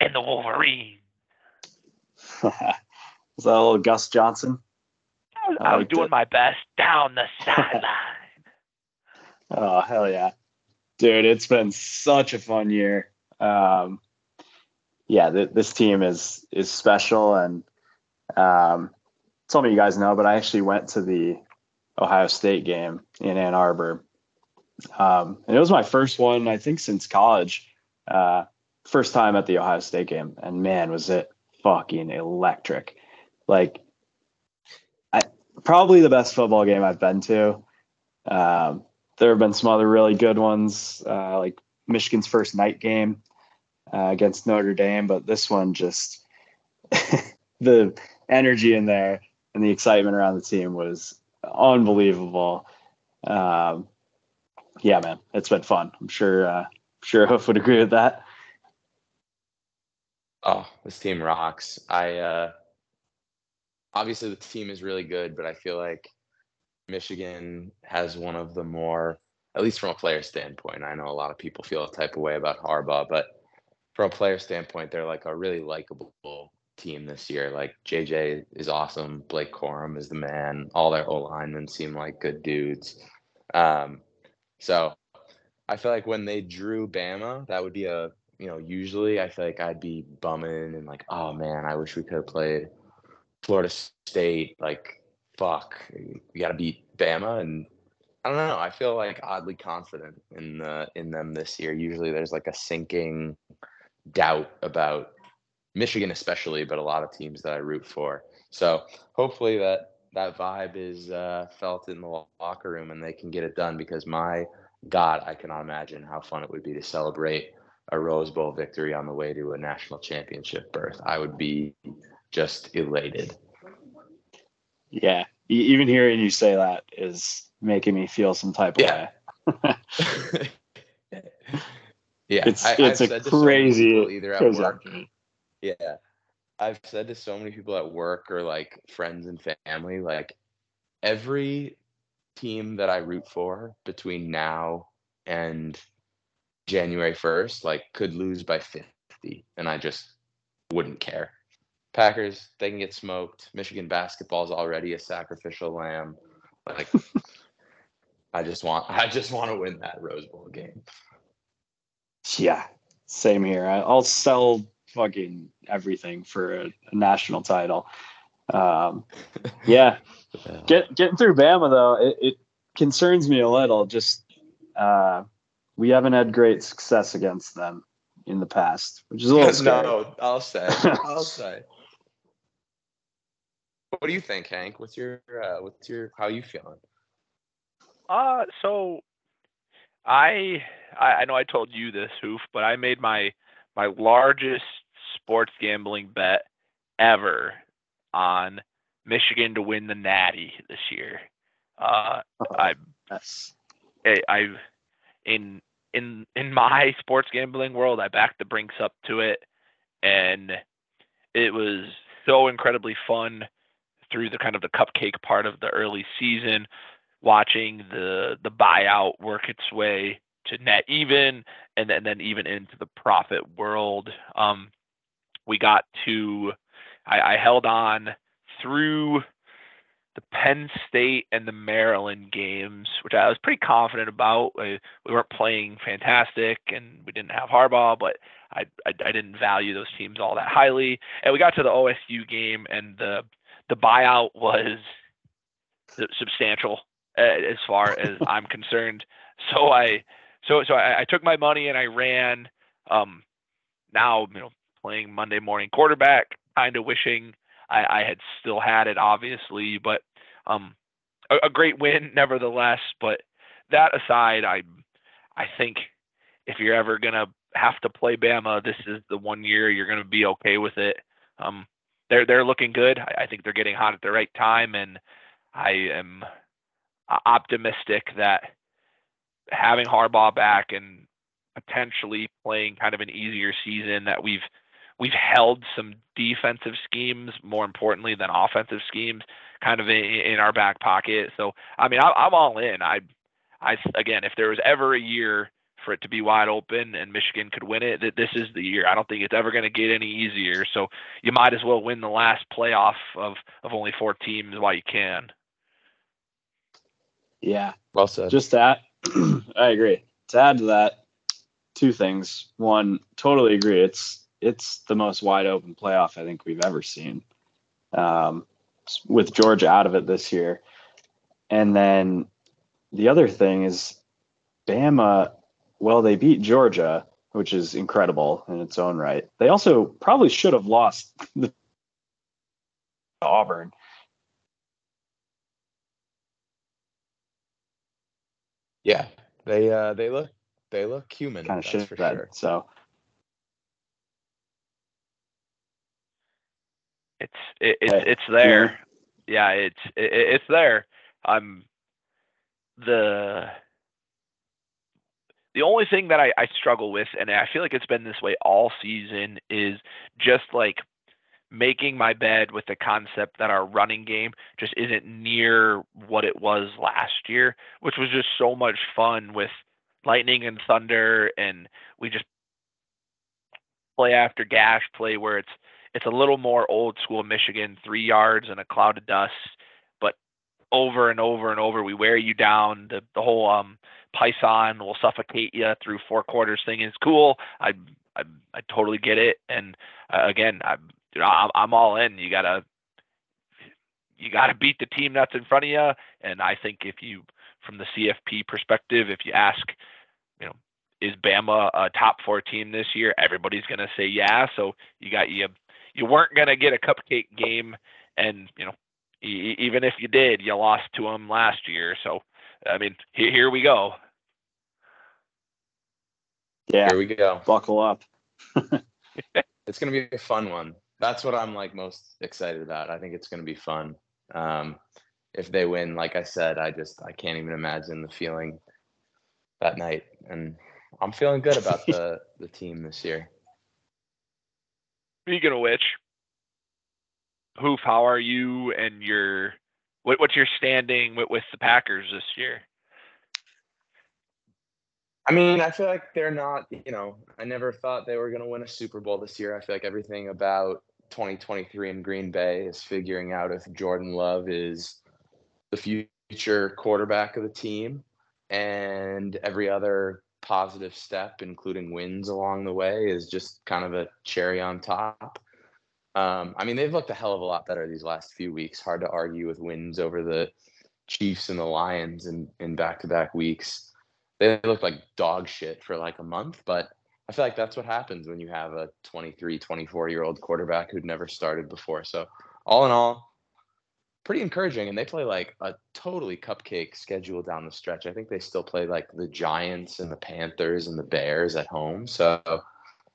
and the Wolverine. Is that a little Gus Johnson? I was, I was doing my best down the sideline. oh hell yeah, dude! It's been such a fun year. Um, yeah, th- this team is is special, and um, some of you guys know, but I actually went to the Ohio State game in Ann Arbor, um, and it was my first one I think since college. Uh, first time at the Ohio State game, and man, was it fucking electric! Like, I probably the best football game I've been to. Um, there have been some other really good ones, uh, like Michigan's first night game uh, against Notre Dame, but this one just the energy in there and the excitement around the team was unbelievable. Um, yeah, man, it's been fun. I'm sure. Uh, sure, Hoof would agree with that. Oh, this team rocks. I uh, obviously the team is really good, but I feel like Michigan has one of the more, at least from a player standpoint. I know a lot of people feel a type of way about Harbaugh, but from a player standpoint, they're like a really likable team this year. Like JJ is awesome. Blake Corum is the man. All their O linemen seem like good dudes. Um, so I feel like when they drew Bama, that would be a you know usually I feel like I'd be bumming and like oh man, I wish we could have played Florida State. Like fuck, we got to beat Bama and. I don't know. I feel like oddly confident in the in them this year. Usually, there's like a sinking doubt about Michigan, especially, but a lot of teams that I root for. So hopefully that that vibe is uh, felt in the locker room and they can get it done because my God, I cannot imagine how fun it would be to celebrate a Rose Bowl victory on the way to a national championship berth. I would be just elated. Yeah, even hearing you say that is making me feel some type of yeah. way. Yeah, it's I, it's I've a crazy either at work. Yeah, I've said to so many people at work or like friends and family, like every team that I root for between now and January first, like could lose by fifty, and I just wouldn't care. Packers, they can get smoked. Michigan basketball is already a sacrificial lamb. Like, I just want, I just want to win that Rose Bowl game. Yeah, same here. I'll sell fucking everything for a, a national title. Um, yeah. Get, getting through Bama though, it, it concerns me a little. Just uh, we haven't had great success against them in the past, which is a little scary. No, I'll say. I'll say. What do you think, Hank? What's your uh, what's your how you feeling? Uh so I I know I told you this, Hoof, but I made my my largest sports gambling bet ever on Michigan to win the Natty this year. Uh, I, I, in in in my sports gambling world, I backed the Brinks up to it, and it was so incredibly fun through the kind of the cupcake part of the early season watching the the buyout work its way to net even and then, and then even into the profit world. Um, we got to I, I held on through the Penn State and the Maryland games, which I was pretty confident about. We, we weren't playing fantastic, and we didn't have Harbaugh, but I, I, I didn't value those teams all that highly. And we got to the OSU game, and the the buyout was substantial uh, as far as I'm concerned. So I so so I, I, took my money and I ran. Um, now you know playing Monday morning quarterback, kind of wishing I, I, had still had it, obviously, but um, a, a great win nevertheless. But that aside, I I think if you're ever gonna have to play Bama, this is the one year you're gonna be okay with it. Um, they're they're looking good. I, I think they're getting hot at the right time, and I am optimistic that having Harbaugh back and potentially playing kind of an easier season that we've we've held some defensive schemes more importantly than offensive schemes kind of in, in our back pocket. So I mean I, am all in. I I again if there was ever a year for it to be wide open and Michigan could win it, that this is the year. I don't think it's ever going to get any easier. So you might as well win the last playoff of of only four teams while you can. Yeah. Well said. Just that. I agree. To add to that, two things. One, totally agree. It's it's the most wide open playoff I think we've ever seen. Um, with Georgia out of it this year. And then the other thing is Bama, well, they beat Georgia, which is incredible in its own right. They also probably should have lost the Auburn. Yeah, they uh, they look they look human. Kind of shit for sure. So it's it, it's it's there. Yeah, yeah it's it, it's there. I'm the the only thing that I, I struggle with, and I feel like it's been this way all season, is just like making my bed with the concept that our running game just isn't near what it was last year, which was just so much fun with lightning and thunder and we just play after gash play where it's it's a little more old school Michigan, three yards and a cloud of dust, but over and over and over we wear you down. The the whole um Python will suffocate you through four quarters thing is cool. I I, I totally get it, and uh, again, I'm, you know, I'm, I'm all in. You gotta you gotta beat the team that's in front of you. And I think if you, from the CFP perspective, if you ask, you know, is Bama a top four team this year? Everybody's gonna say yeah. So you got you you weren't gonna get a cupcake game, and you know even if you did, you lost to them last year. So I mean, here, here we go. Yeah, here we go. Buckle up. it's gonna be a fun one that's what I'm like most excited about. I think it's going to be fun. Um, if they win, like I said, I just I can't even imagine the feeling that night, and I'm feeling good about the the team this year. Speaking of which, Hoof, how are you and your what, what's your standing with, with the Packers this year? I mean, I feel like they're not, you know, I never thought they were going to win a Super Bowl this year. I feel like everything about 2023 in Green Bay is figuring out if Jordan Love is the future quarterback of the team. And every other positive step, including wins along the way, is just kind of a cherry on top. Um, I mean, they've looked a hell of a lot better these last few weeks. Hard to argue with wins over the Chiefs and the Lions in, in back-to-back weeks they looked like dog shit for like a month, but I feel like that's what happens when you have a 23, 24 year old quarterback who'd never started before. So, all in all, pretty encouraging. And they play like a totally cupcake schedule down the stretch. I think they still play like the Giants and the Panthers and the Bears at home. So,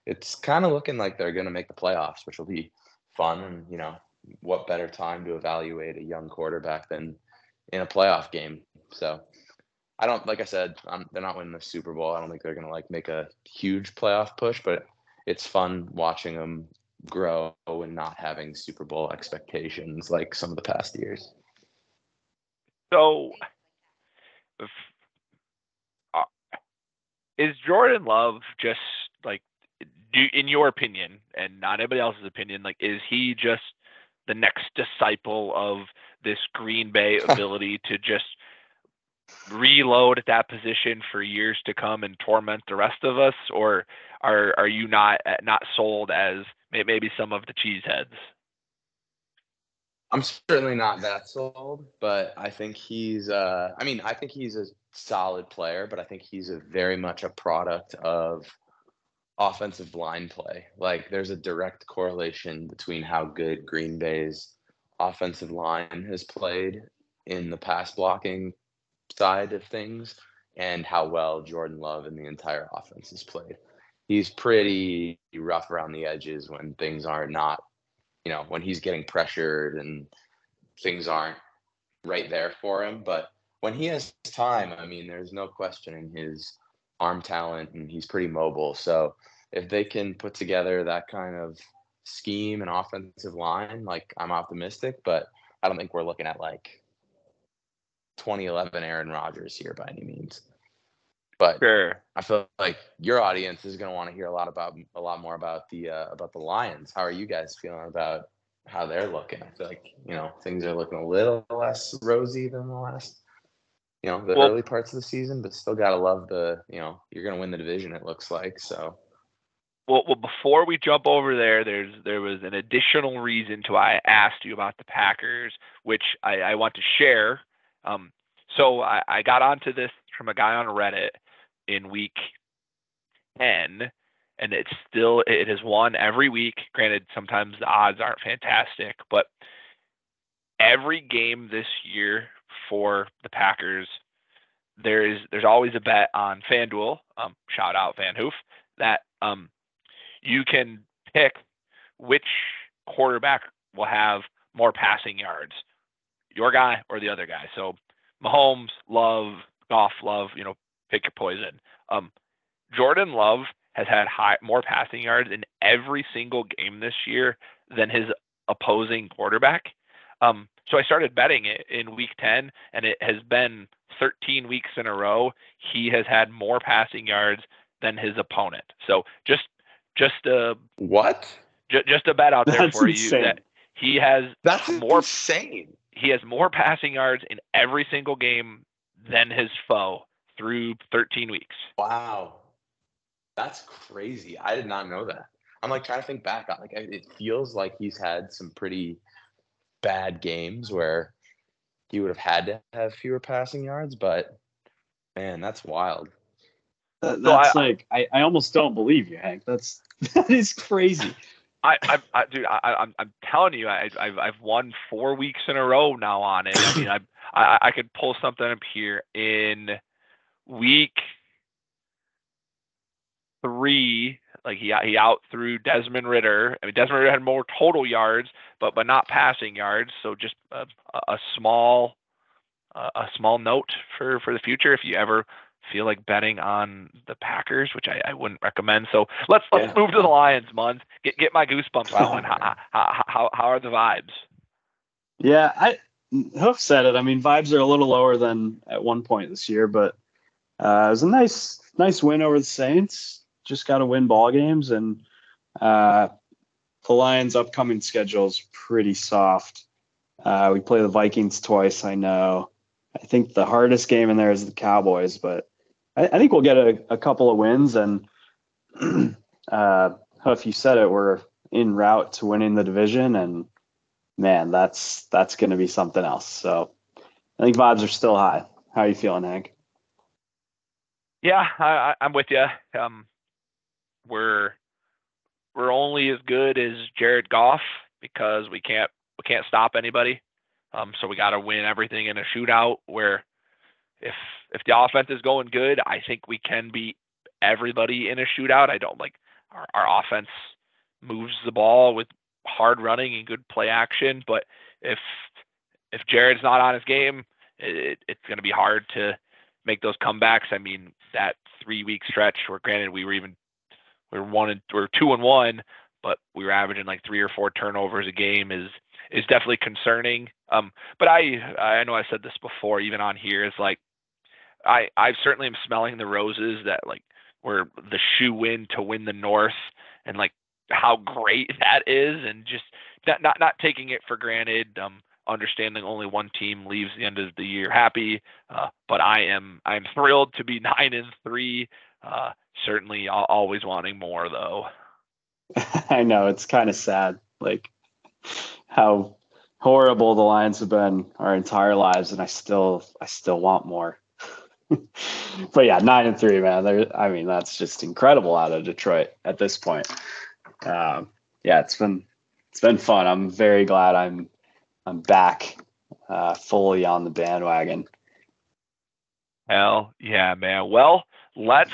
it's kind of looking like they're going to make the playoffs, which will be fun. And, you know, what better time to evaluate a young quarterback than in a playoff game? So, I don't like I said, I'm, they're not winning the Super Bowl. I don't think they're gonna like make a huge playoff push, but it's fun watching them grow and not having Super Bowl expectations like some of the past years. So, if, uh, is Jordan Love just like, do in your opinion, and not anybody else's opinion, like, is he just the next disciple of this Green Bay ability to just reload at that position for years to come and torment the rest of us, or are are you not not sold as maybe some of the cheeseheads? I'm certainly not that sold, but I think he's. Uh, I mean, I think he's a solid player, but I think he's a very much a product of offensive line play. Like there's a direct correlation between how good Green Bay's offensive line has played in the pass blocking side of things and how well Jordan Love and the entire offense has played. He's pretty rough around the edges when things are not, you know, when he's getting pressured and things aren't right there for him. But when he has time, I mean, there's no questioning his arm talent and he's pretty mobile. So if they can put together that kind of scheme and offensive line, like I'm optimistic, but I don't think we're looking at like 2011 Aaron Rodgers here by any means. But Sure. I feel like your audience is going to want to hear a lot about a lot more about the uh, about the Lions. How are you guys feeling about how they're looking? I feel like you know things are looking a little less rosy than the last, you know, the Well- early parts of the season, but still gotta love the you know you're going to win the division. It looks like so. Well, well, before we jump over there, there's there was an additional reason to why I asked you about the Packers, which I, I want to share. Um, so I, I got onto this from a guy on Reddit in week ten, and it's still it has won every week. Granted, sometimes the odds aren't fantastic, but every game this year for the Packers, there is there's always a bet on FanDuel. Um, shout out Van Hoof that um, you can pick which quarterback will have more passing yards, your guy or the other guy. So Mahomes, Love, Goff, Love, you know, pick your poison. Um, Jordan Love has had high more passing yards in every single game this year than his opposing quarterback. Um, so I started betting it in week 10, and it has been 13 weeks in a row. He has had more passing yards than his opponent. So just just a What? ju- just a bet out there That's for you that he has That's More- insane. He has more passing yards in every single game than his foe through 13 weeks. Wow, that's crazy. I did not know that. I'm like trying to think back. Like it feels like he's had some pretty bad games where he would have had to have fewer passing yards, but man, that's wild. That- So that's I- like I, I almost don't believe you, Hank. That's that is crazy. I, I, I dude, I, I'm, I'm telling you, I, I've, I've won four weeks in a row now on it. I mean, I, I, I could pull something up here in week three. Like he, he out threw Desmond Ridder. I mean, Desmond Ridder had more total yards, but, but not passing yards. So just a, a small, a small note for, for the future. If you ever feel like betting on the Packers, which I, I wouldn't recommend. So let's let's Yeah. move to the Lions, Muns. Get get my goosebumps going. how, how, how, how are the vibes? Yeah, I Hoof said it. I mean, vibes are a little lower than at one point this year, but uh, it was a nice nice win over the Saints. Just got to win ball games, and uh, the Lions' upcoming schedule is pretty soft. Uh, we play the Vikings twice. I know. I think the hardest game in there is the Cowboys, but I, I think we'll get a, a couple of wins. And uh, Hoof, you said it. We're in route to winning the division, and man, that's that's going to be something else. So I think vibes are still high. How are you feeling, Hank? Yeah, I, I'm with you. Um, we're we're only as good as Jared Goff because we can't we can't stop anybody. Um, so we got to win everything in a shootout. Where if if the offense is going good, I think we can beat everybody in a shootout. I don't like our, our offense moves the ball with hard running and good play action, but if if Jared's not on his game, it, it's going to be hard to make those comebacks. I mean, that three week stretch where granted we were even we were one and we are two and one, but we were averaging like three or four turnovers a game is is definitely concerning. Um, but I I know I said this before, even on here, is like I I certainly am smelling the roses that like we're the shoe in to win the North and like how great that is and just not not, not taking it for granted. Um, understanding only one team leaves the end of the year happy. Uh, but I am I am thrilled to be nine and three. Uh, certainly, always wanting more though. I know it's kind of sad, like how horrible the Lions have been our entire lives, and I still I still want more. but yeah, nine and three, man. There, I mean, that's just incredible out of Detroit at this point. Um, yeah, it's been it's been fun. I'm very glad I'm I'm back uh, fully on the bandwagon. Hell yeah, man. Well, let's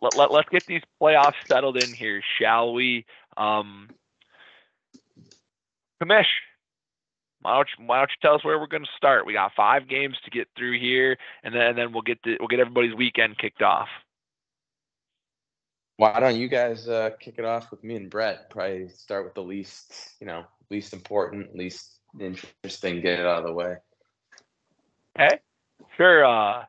let, let, let's get these playoffs settled in here, shall we? Um, Commish, why don't you, why don't you tell us where we're going to start? We got five games to get through here, and then and then we'll get the, we'll get everybody's weekend kicked off. Why don't you guys uh, kick it off with me and Brett? Probably start with the least, you know, least important, least interesting. Get it out of the way. Okay, sure. Uh,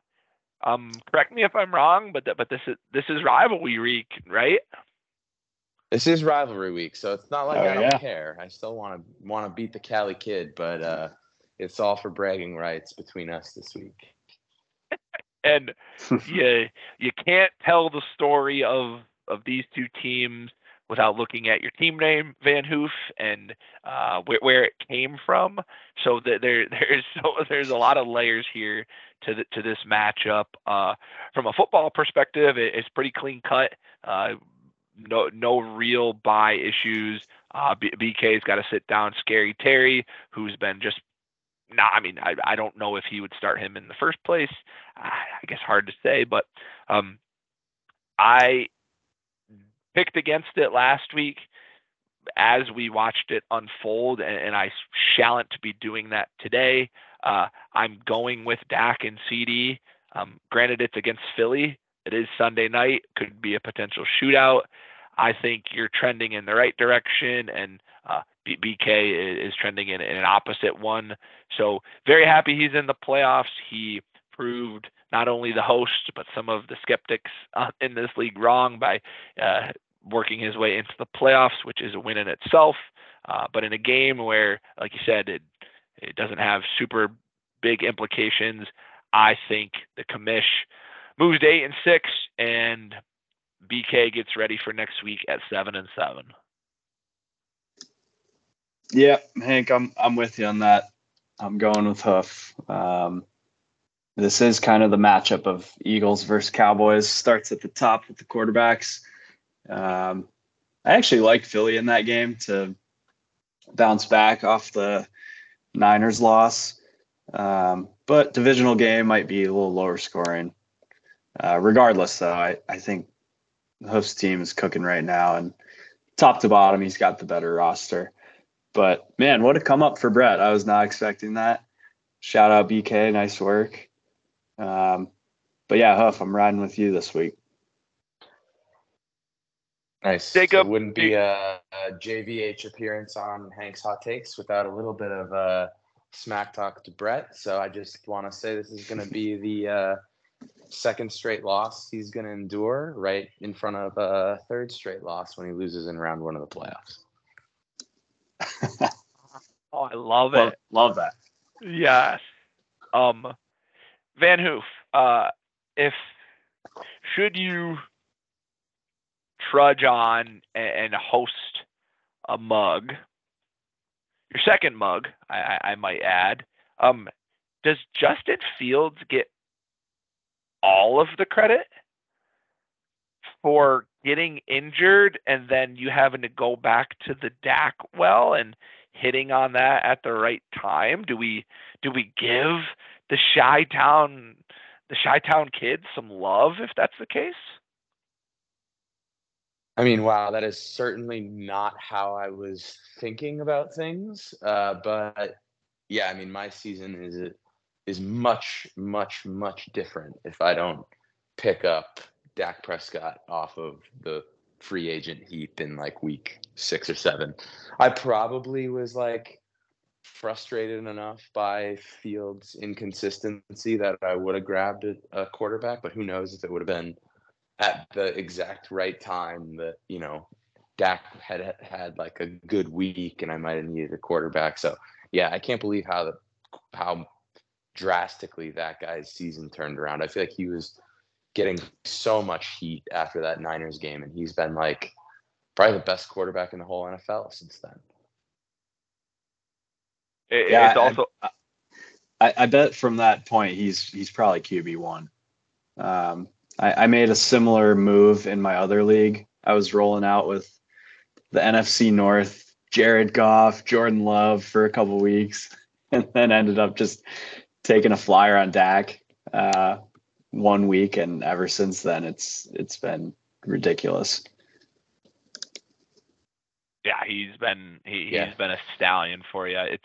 um, correct me if I'm wrong, but th- but this is this is rivalry week, right? This is rivalry week, so it's not like Oh, I don't yeah. care. I still want to want to beat the Cali kid, but uh, it's all for bragging rights between us this week. And you you can't tell the story of of these two teams without looking at your team name, Van Hoof, and uh, where, where it came from. So that there there's so there's a lot of layers here to the, to this matchup. Uh, from a football perspective, it, it's pretty clean cut. Uh, no no real bye issues. Uh, BK's got to sit down Scary Terry, who's been just nah, I mean, I, I don't know if he would start him in the first place. I, I guess hard to say, but um, I picked against it last week as we watched it unfold, and, and I shallant to be doing that today. Uh, I'm going with Dak and CeeDee. Um, granted, it's against Philly. It is Sunday night. Could be a potential shootout. I think you're trending in the right direction, and uh, BK is, trending in, in an opposite one. So very happy he's in the playoffs. He proved not only the host but some of the skeptics uh, in this league wrong by uh, working his way into the playoffs, which is a win in itself. Uh, but in a game where, like you said, it it doesn't have super big implications, I think the commish moves to eight and six, and BK gets ready for next week at seven and seven. Yeah, Hank, I'm I'm with you on that. I'm going with Hoof. Um, this is kind of the matchup of Eagles versus Cowboys. Starts at the top with the quarterbacks. Um, I actually like Philly in that game to bounce back off the Niners loss. Um, but divisional game might be a little lower scoring. Uh, regardless, though, I, I think Hoof's team is cooking right now, and top to bottom, he's got the better roster. But man, what a come up for Brett. I was not expecting that. Shout out BK, nice work. Um, but yeah, Hoof, I'm riding with you this week. Nice. Jacob, it wouldn't be a, a JVH appearance on Hank's Hot Takes without a little bit of uh, smack talk to Brett. So I just want to say this is going to be the uh, second straight loss he's going to endure, right in front of a third straight loss when he loses in round one of the playoffs. Oh, I love love, it. love that. Yes. Um, Van Hoof, uh, if should you trudge on and, and host a mug, your second mug, I, I, I might add, um, does Justin Fields get all of the credit for getting injured and then you having to go back to the Dak well and hitting on that at the right time? Do we do we give the Chi-Town the Chi-Town kids some love if that's the case? I mean, wow, that is certainly not how I was thinking about things. Uh, but yeah, I mean, my season is is much, much, much different if I don't pick up Dak Prescott off of the free agent heap in like week six or seven. I probably was like frustrated enough by Fields' inconsistency that I would have grabbed a, quarterback, but who knows if it would have been at the exact right time that you know Dak had had like a good week and I might have needed a quarterback. So yeah, I can't believe how the how drastically that guy's season turned around. I feel like he was getting so much heat after that Niners game, and he's been like probably the best quarterback in the whole NFL since then. It, Yeah, it's I- also I, I bet from that point he's he's probably QB one. Um, I, I made a similar move in my other league. I was rolling out with the NFC North, Jared Goff, Jordan Love for a couple weeks, and then ended up just taking a flyer on Dak uh, one week, and ever since then it's it's been ridiculous. Yeah, he's been he, Yeah. he's been a stallion for you. It's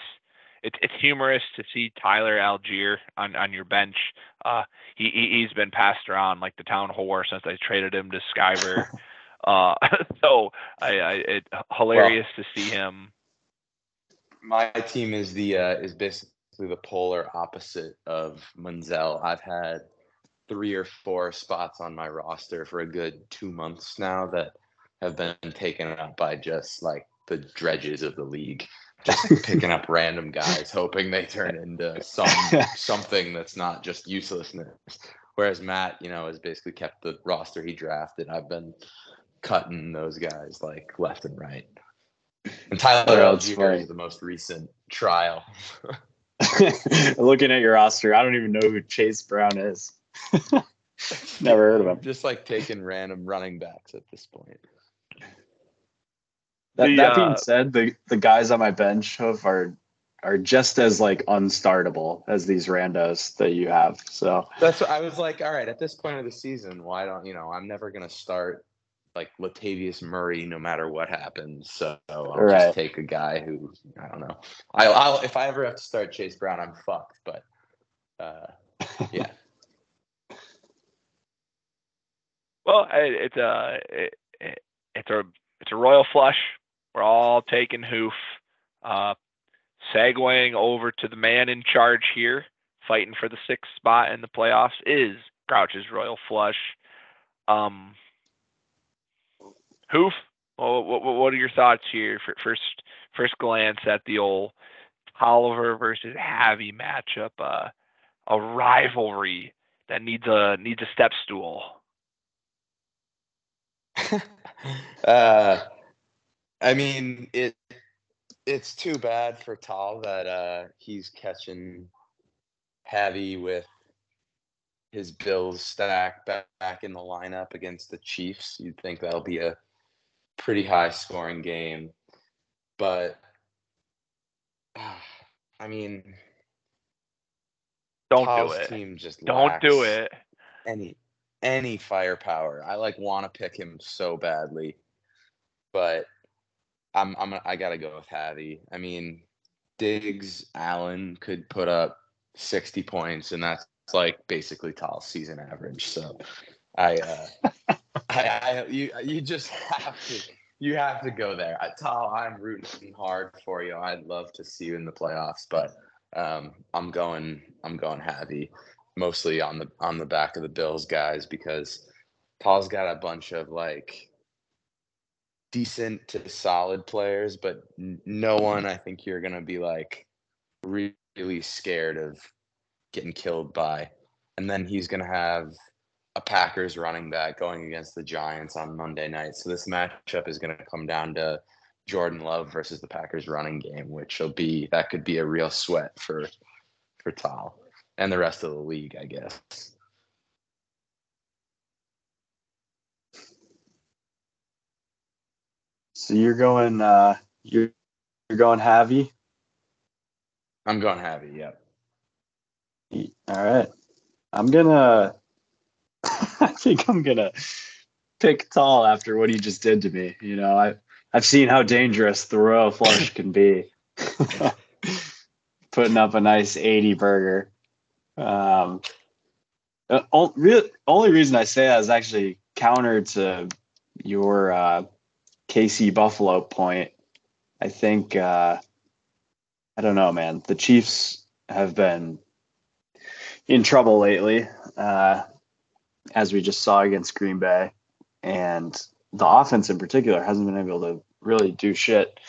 it's it's humorous to see Tyler Allgeier on on your bench. Uh, he, he he's been passed around like the town whore since I traded him to Skyver. uh, so I, I it hilarious to see him. My team is the uh, is basically the polar opposite of Munzel. I've had three or four spots on my roster for a good two months now that have been taken up by just like the dredges of the league, just picking up random guys, hoping they turn into some something that's not just uselessness. Whereas Matt, you know, has basically kept the roster he drafted. I've been cutting those guys like left and right. And Tyler Allgeier is the most recent trial. Looking at your roster, I don't even know who Chase Brown is. Never heard of him. Just like taking random running backs at this point. That, The, that being uh, said, the the guys on my bench have are are just as like unstartable as these randos that you have. So That's what I was like, all right, at this point of the season, why don't you know, I'm never gonna start like Latavius Murray no matter what happens. So I'll Right. just take a guy who I don't know. I I'll if I ever have to start Chase Brown, I'm fucked. But uh yeah. Well, it, it's a it, it, it's a it's a royal flush. We're all taking hoof. Uh, segueing over to the man in charge here, fighting for the sixth spot in the playoffs, is Grouch's royal flush. Um, hoof. Well, what, what are your thoughts here? For first first glance at the old Oliver versus Javi matchup, uh, a rivalry that needs a needs a step stool. uh, I mean, it it's too bad for Tal that uh, he's catching heavy with his Bills stack back, back in the lineup against the Chiefs. You'd think that'll be a pretty high scoring game, but I mean, Don't do it. team just Don't do it. any any firepower. I like want to pick him so badly, but I'm I'm I gotta go with Javi. I mean, Diggs Allen could put up 60 points, and that's like basically Tal's season average. So I uh, I, I you you just have to you have to go there. I, Tal, I'm rooting hard for you. I'd love to see you in the playoffs, but um, I'm going I'm going heavy, mostly on the on the back of the Bills guys because Paul's got a bunch of like decent to solid players, but no one I think you're gonna be like really scared of getting killed by. And then he's gonna have a Packers running back going against the Giants on Monday night. So this matchup is gonna come down to Jordan Love versus the Packers running game, which will be that could be a real sweat for for Tal and the rest of the league, I guess. so you're going uh you're you're going Javi. I'm going heavy, yep. All right. I'm gonna I think I'm gonna pick Tal after what he just did to me. You know, I I've seen how dangerous the Royal Flush can be. Putting up a nice 80 burger. Um uh, only reason I say that is actually counter to your uh, KC Buffalo point. I think uh, I don't know, man. The Chiefs have been in trouble lately, uh, as we just saw against Green Bay, and the offense in particular hasn't been able to really do shit.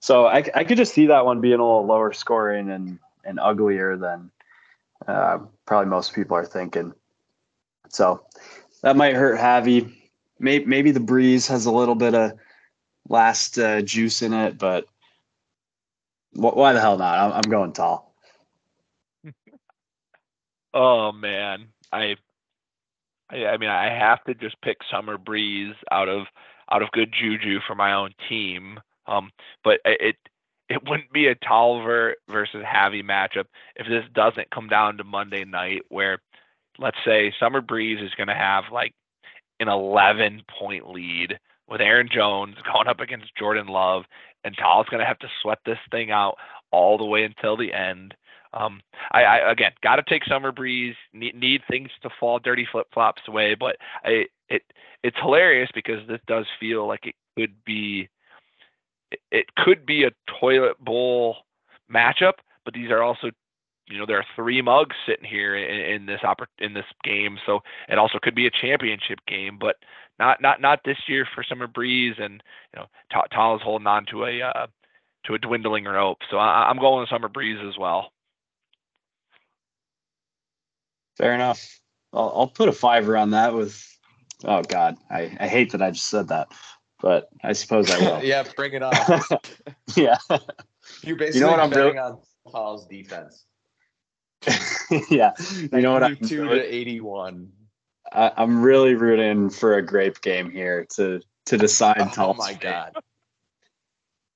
So I, I could just see that one being a little lower scoring and and uglier than uh, probably most people are thinking. So that might hurt Javi. Maybe, maybe the breeze has a little bit of last uh, juice in it, but wh- why the hell not? I'm, I'm going Tal. Oh man, I, I, I mean, I have to just pick Summer Breeze out of out of good juju for my own team. Um, but it it wouldn't be a Tolliver versus Javi matchup if this doesn't come down to Monday night, where let's say Summer Breeze is going to have like an 11 point lead with Aaron Jones going up against Jordan Love, and Tal's going to have to sweat this thing out all the way until the end. Um, I, I again got to take Summer Breeze. Need, need things to fall dirty flip flops away, but I it it's hilarious because this does feel like it could be it could be a toilet bowl matchup, but these are also you know there are three mugs sitting here in, in this oppor- in this game, so it also could be a championship game, but not not not this year for Summer Breeze, and you know Tal is holding on to a uh, to a dwindling rope, so I, I'm going with Summer Breeze as well. Fair enough. I'll, I'll put a fiver on that with. Oh God, I, I hate that I just said that, but I suppose I will. yeah, bring it on. yeah. You're basically you know what I'm betting on Paul's defense. yeah. You know what I'm two to eighty-one. I, am really rooting for a grape game here to to decide. Oh my god!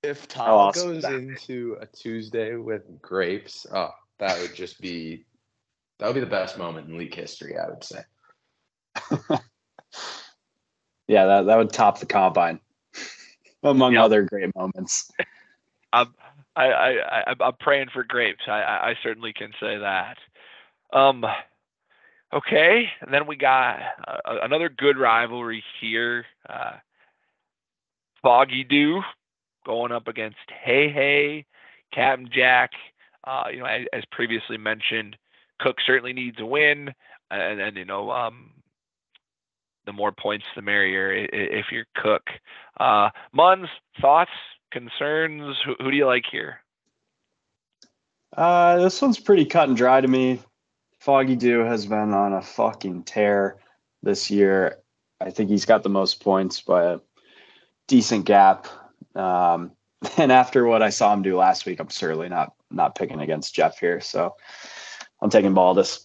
If oh, Tom goes into a Tuesday with grapes, oh, that would just be that would be the best moment in league history, I would say. yeah, that, that would top the combine, among yep. other great moments. I'm I, I, I I'm praying for grapes. I, I certainly can say that. Um, okay, and then we got uh, another good rivalry here. Uh, Foggy Dew going up against Hey Hey, Captain Jack. Uh, you know, as, as previously mentioned, Cook certainly needs a win, and, and you know, um, the more points, the merrier. If you're Cook, uh, Muns, thoughts, concerns? Who, who do you like here? Uh, this one's pretty cut and dry to me. Foggy Dew has been on a fucking tear this year. I think he's got the most points by a decent gap. Um, and after what I saw him do last week, I'm certainly not not picking against Jeff here. So I'm taking Baldus.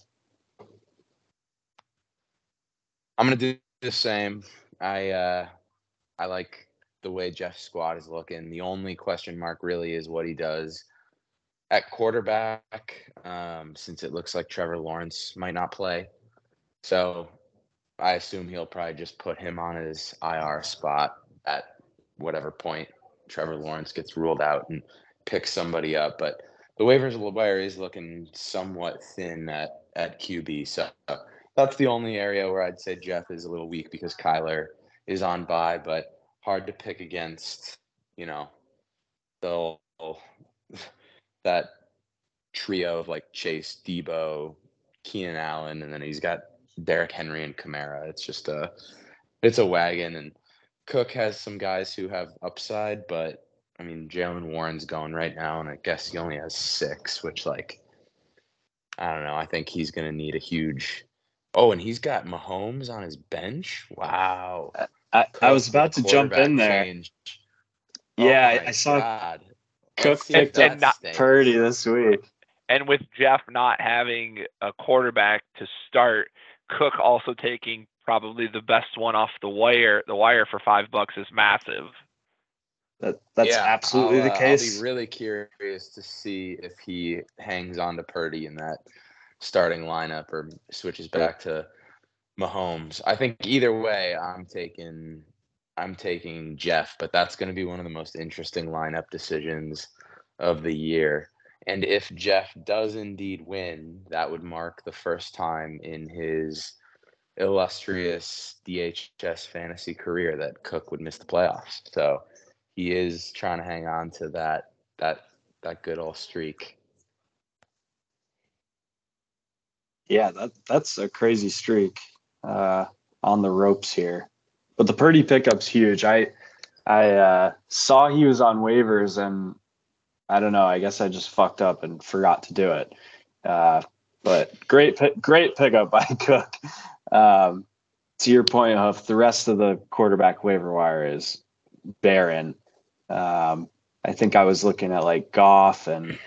I'm gonna do the same. I uh, I like the way Jeff's squad is looking. The only question mark really is what he does at quarterback, um, since it looks like Trevor Lawrence might not play. So I assume he'll probably just put him on his IR spot at whatever point Trevor Lawrence gets ruled out and pick somebody up. But the waivers wire is looking somewhat thin at at QB. So uh, that's the only area where I'd say Jeff is a little weak because Kyler is on bye, but hard to pick against, you know, the that trio of like Chase, Deebo, Keenan Allen, and then he's got Derrick Henry and Kamara. It's just a it's a wagon and Cook has some guys who have upside, but I mean, Jaylen Warren's going right now, and I guess he only has six, which like I don't know. I think he's gonna need a huge. Oh, and he's got Mahomes on his bench. Wow. I, I was about to jump in there. Change. Yeah, oh I, I saw God. Cook picked up not, Purdy this week. And with Jeff not having a quarterback to start, Cook also taking probably the best one off the wire. The wire for five bucks is massive. That that's yeah, absolutely the case. Uh, I'll be really curious to see if he hangs on to Purdy in that starting lineup or switches back to Mahomes. I think either way, I'm taking I'm taking Jeff, but that's going to be one of the most interesting lineup decisions of the year. And if Jeff does indeed win, that would mark the first time in his illustrious DHS fantasy career that Cook would miss the playoffs. So he is trying to hang on to that that that good old streak. Yeah, that that's a crazy streak uh, on the ropes here. But the Purdy pickup's huge. I I uh, saw he was on waivers, and I don't know. I guess I just fucked up and forgot to do it. Uh, but great, great pickup by Cook. Um, to your point, of the rest of the quarterback waiver wire is barren. Um, I think I was looking at like Goff and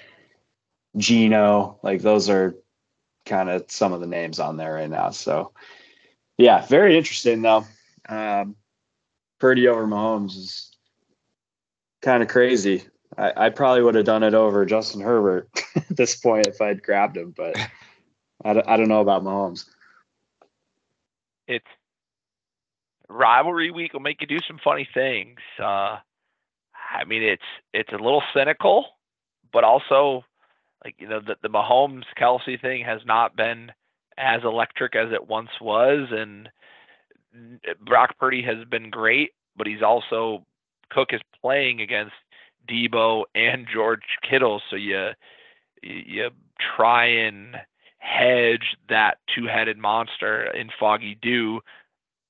Geno. Like those are kind of some of the names on there right now. So, yeah, very interesting though. Um, Purdy over Mahomes is kind of crazy. I, I probably would have done it over Justin Herbert at this point if I'd grabbed him, but I don't, I don't know about Mahomes. It's rivalry week will make you do some funny things. Uh, I mean, it's it's a little cynical, but also like you know the the Mahomes Kelce thing has not been as electric as it once was, and Brock Purdy has been great, but he's also Cook is playing against Deebo and George Kittle, so you you try and hedge that two-headed monster in Foggy Dew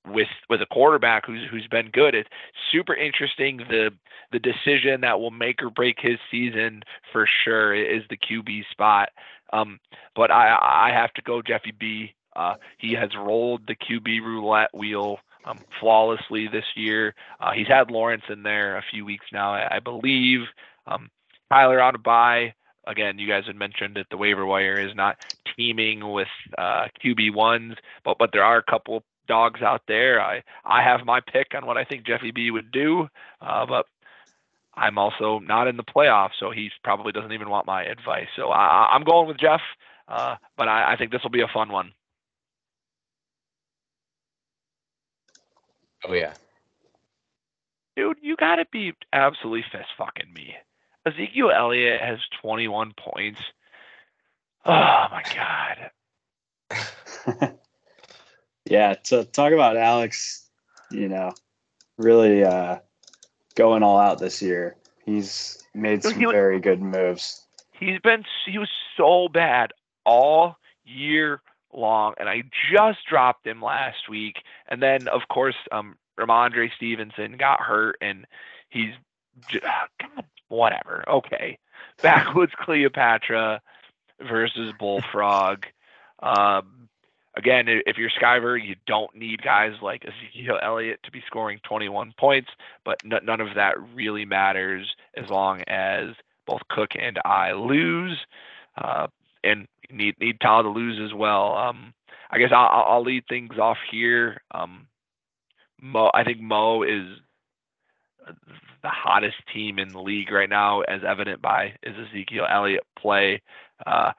with with a quarterback who's who's been good. It's super interesting. The the decision that will make or break his season for sure is the QB spot. Um, but I I have to go Jeffy B. Uh, he has rolled the QB roulette wheel um, flawlessly this year. Uh, he's had Lawrence in there a few weeks now, I, I believe. Um, Kyler on a bye. Again, you guys had mentioned that the waiver wire is not teeming with uh, QB ones, but but there are a couple dogs out there. I I have my pick on what I think Jeffy B would do, uh, but I'm also not in the playoffs, so he probably doesn't even want my advice. So I, am going with Jeff, uh, but I, I think this will be a fun one. Oh yeah, dude, you got to be absolutely fist fucking me. Ezekiel Elliott has 21 points. Oh my god. yeah, to talk about Alex, you know, really uh, going all out this year. He's made some was, very good moves. He's been he was so bad all year long, and I just dropped him last week. And then, of course, um, Rhamondre Stevenson got hurt, and he's just, God, whatever. Okay, backwoods Cleopatra versus Bullfrog. Um, again, if you're Skyver, you don't need guys like Ezekiel Elliott to be scoring 21 points, but n- none of that really matters as long as both Cook and I lose. Uh, and need need Tyler to lose as well. Um, I guess I'll, I'll lead things off here. Um, Mo, I think Mo is the hottest team in the league right now, as evident by Ezekiel Elliott play. Uh,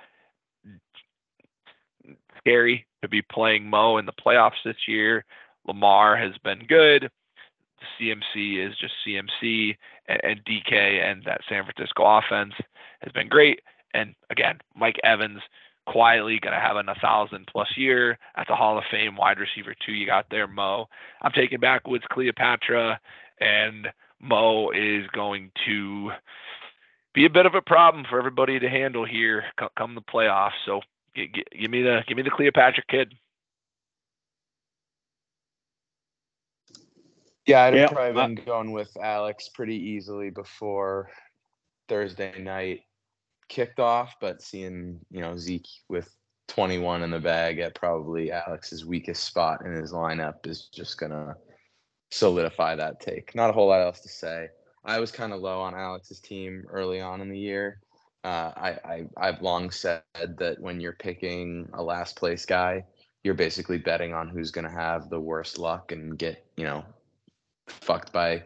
scary to be playing Mo in the playoffs this year. Lamar has been good. CMC is just CMC, and, and DK and that San Francisco offense has been great. And again, Mike Evans quietly going to have an 1,000 plus year. That's a Hall of Fame wide receiver, too. You got there, Mo. I'm taking backwoods Cleopatra, and Mo is going to be a bit of a problem for everybody to handle here come the playoffs. So give, give me the give me the Cleopatra kid. Yeah, I'd have probably been going with Alex pretty easily before Thursday night kicked off, but seeing you know Zeke with 21 in the bag at probably Alex's weakest spot in his lineup is just gonna solidify that take. Not a whole lot else to say. I was kind of low on Alex's team early on in the year. Uh, I, I have long said that when you're picking a last place guy, you're basically betting on who's going to have the worst luck and get you know fucked by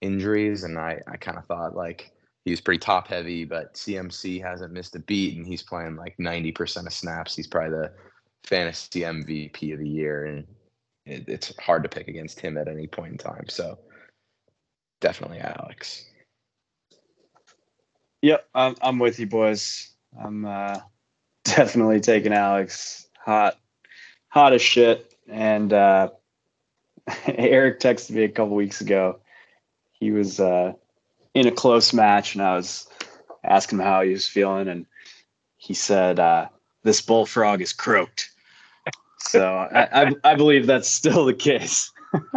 injuries. And I I kind of thought like he was pretty top heavy, but CMC hasn't missed a beat and he's playing like 90% of snaps. He's probably the fantasy MVP of the year. And it, it's hard to pick against him at any point in time. So definitely Alex. Yep, I'm, I'm with you, boys. I'm uh, definitely taking Alex hot, hot as shit. And uh, Eric texted me a couple weeks ago. He was uh, in a close match, and I was asking him how he was feeling, and he said, uh, "This bullfrog is croaked." So I, I, I believe that's still the case.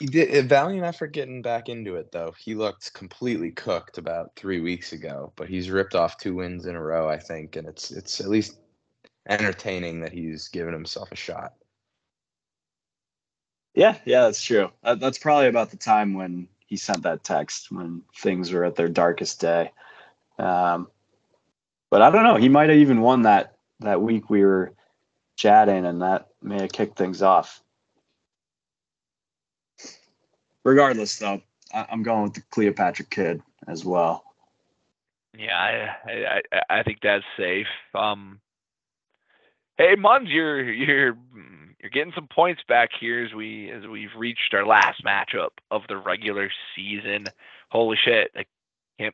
he, did valiant effort getting back into it though. He looked completely cooked about three weeks ago, but he's ripped off two wins in a row, I think, and it's it's at least entertaining that he's given himself a shot. Yeah, yeah, that's true. that's probably about the time when he sent that text when things were at their darkest day. Um, But I don't know. He might have even won that that week we were chatting, and that may have kicked things off. Regardless, though, I, am going with the Cleopatra Kid as well. Yeah, I I, I think that's safe. Um, hey, Muns, you're you're you're getting some points back here as we as we've reached our last matchup of the regular season. Holy shit!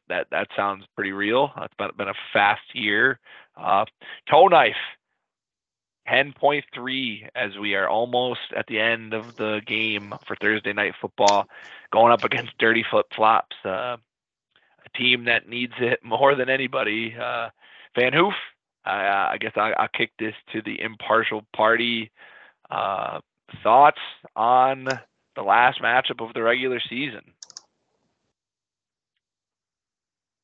That that sounds pretty real. It's been, been a fast year. Uh, toe knife 10.3 as we are almost at the end of the game for Thursday night football, going up against Dirty Flip Flops, uh, a team that needs it more than anybody. Uh, Van Hoof, I, I guess I, will kick this to the impartial party. Uh, thoughts on the last matchup of the regular season?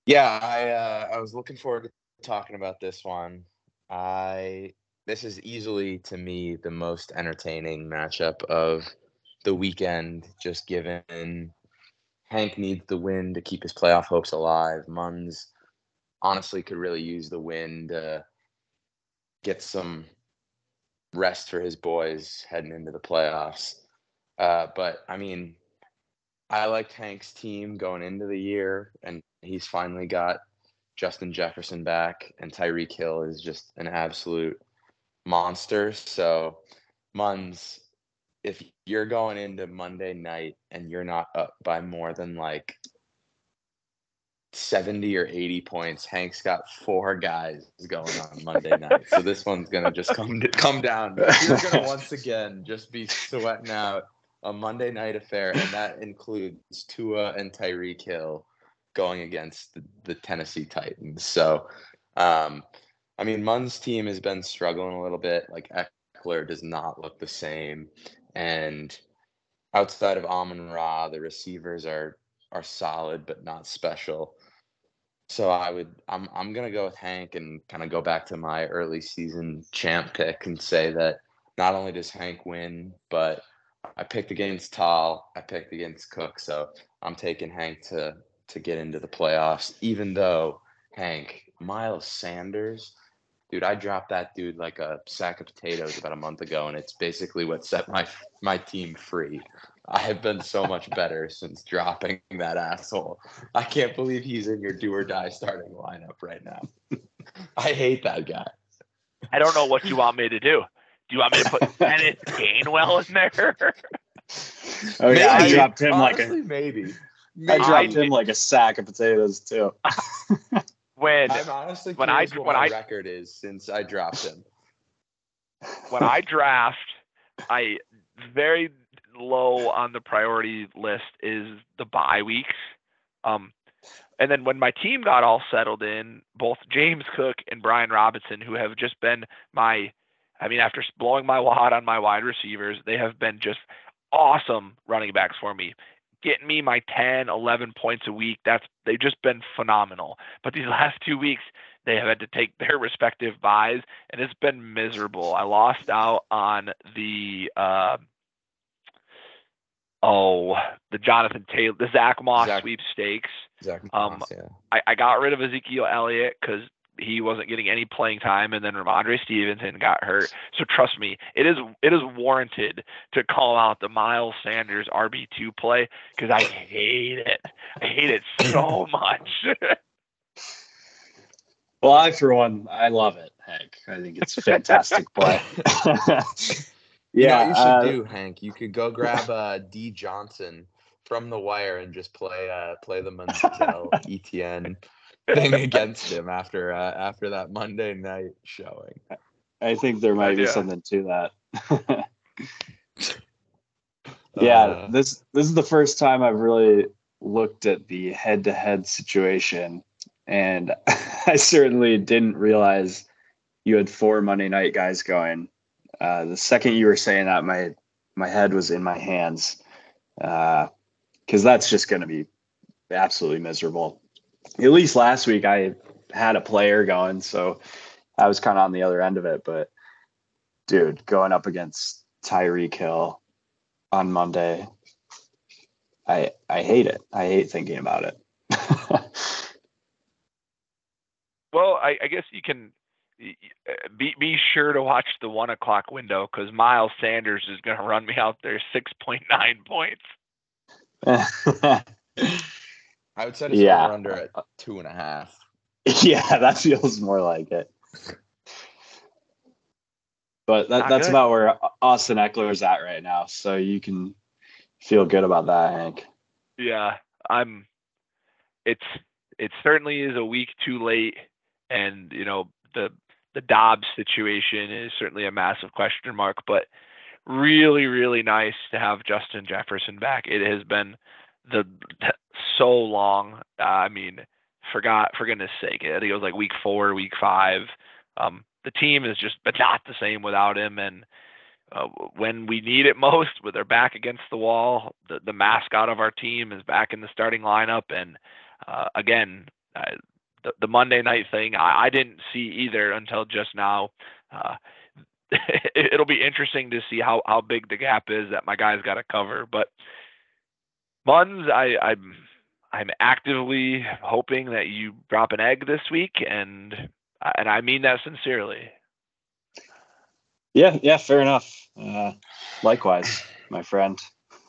Yeah, I uh, I was looking forward to talking about this one. I this is easily to me the most entertaining matchup of the weekend, just given Hank needs the win to keep his playoff hopes alive. Muns honestly could really use the win to get some rest for his boys heading into the playoffs. Uh, but I mean, I liked Hank's team going into the year, and he's finally got Justin Jefferson back, and Tyreek Hill is just an absolute monster. So, Muns, if you're going into Monday night and you're not up by more than like 70 or 80 points, Hank's got four guys going on Monday night. So this one's gonna just come come down. You're gonna once again just be sweating out a Monday night affair, and that includes Tua and Tyreek Hill going against the, the Tennessee Titans. So um, I mean, Munn's team has been struggling a little bit. Like Ekeler does not look the same, and outside of Amon Ra, the receivers are are solid but not special. So I would I'm I'm gonna go with Hank and kind of go back to my early season champ pick and say that not only does Hank win, but I picked against Tal, I picked against Cook, so I'm taking Hank to to get into the playoffs, even though Hank Miles Sanders dude, I dropped that dude like a sack of potatoes about a month ago, and it's basically what set my my team free. I have been so much better since dropping that asshole. I can't believe he's in your do or die starting lineup right now. I hate that guy. I don't know what you want me to do. Do you want me to put Kenneth Gainwell in there? Oh yeah, I dropped him Honestly, like a maybe. I dropped him like a sack of potatoes too when I'm honestly when I what when my I record is since I dropped him. when I draft, I very low on the priority list is the bye weeks. Um, and then when my team got all settled in, both James Cook and Brian Robinson, who have just been my, I mean, after blowing my wad on my wide receivers, they have been just awesome running backs for me getting me my 10, 11 points a week. That's they've just been phenomenal. But these last two weeks, they have had to take their respective byes, and it's been miserable. I lost out on the uh, oh the Jonathan Taylor, the Zach Moss Zach, sweepstakes. Zach um, Moss, um, yeah. I, I got rid of Ezekiel Elliott because he wasn't getting any playing time, and then Rhamondre Stevenson got hurt. So trust me, it is it is warranted to call out the Miles Sanders RB two play because I hate it. I hate it so much. well, I for one, I love it, Hank. I think it's a fantastic play. yeah, you, know you should uh, do, Hank. You could go grab uh, D Johnson from the wire and just play uh, play the Manziel ETN thing against him after uh, after that Monday night showing. I think there might be something to that. yeah, uh, this this is the first time I've really looked at the head to head situation, and I certainly didn't realize you had four Monday night guys going. Uh, the second you were saying that, my my head was in my hands, because uh, that's just going to be absolutely miserable at least last week I had a player going, so I was kind of on the other end of it. But dude, going up against Tyreek Hill on Monday, I I hate it. I hate thinking about it. well, I, I guess you can be be sure to watch the one o'clock window because Miles Sanders is going to run me out there six point nine points. I would set a yeah. under at two and a half. Yeah, that feels more like it. But that, that's good. about where Austin Ekeler is at right now. So you can feel good about that, Hank. Yeah, I'm. It's it certainly is a week too late, and you know the the Dobbs situation is certainly a massive question mark. But really, really nice to have Justin Jefferson back. It has been the so long. Uh, I mean, forgot for goodness sake. I think it was like week four, week five. Um, the team is just but not the same without him. And uh, when we need it most, with their back against the wall, the the mascot of our team is back in the starting lineup. And uh, again, uh, the, the Monday night thing, I, I didn't see either until just now. Uh, it, will be interesting to see how how big the gap is that my guys got to cover. But Muns, I, I'm I'm actively hoping that you drop an egg this week, and and I mean that sincerely. Yeah, yeah, fair enough. Uh, likewise, my friend.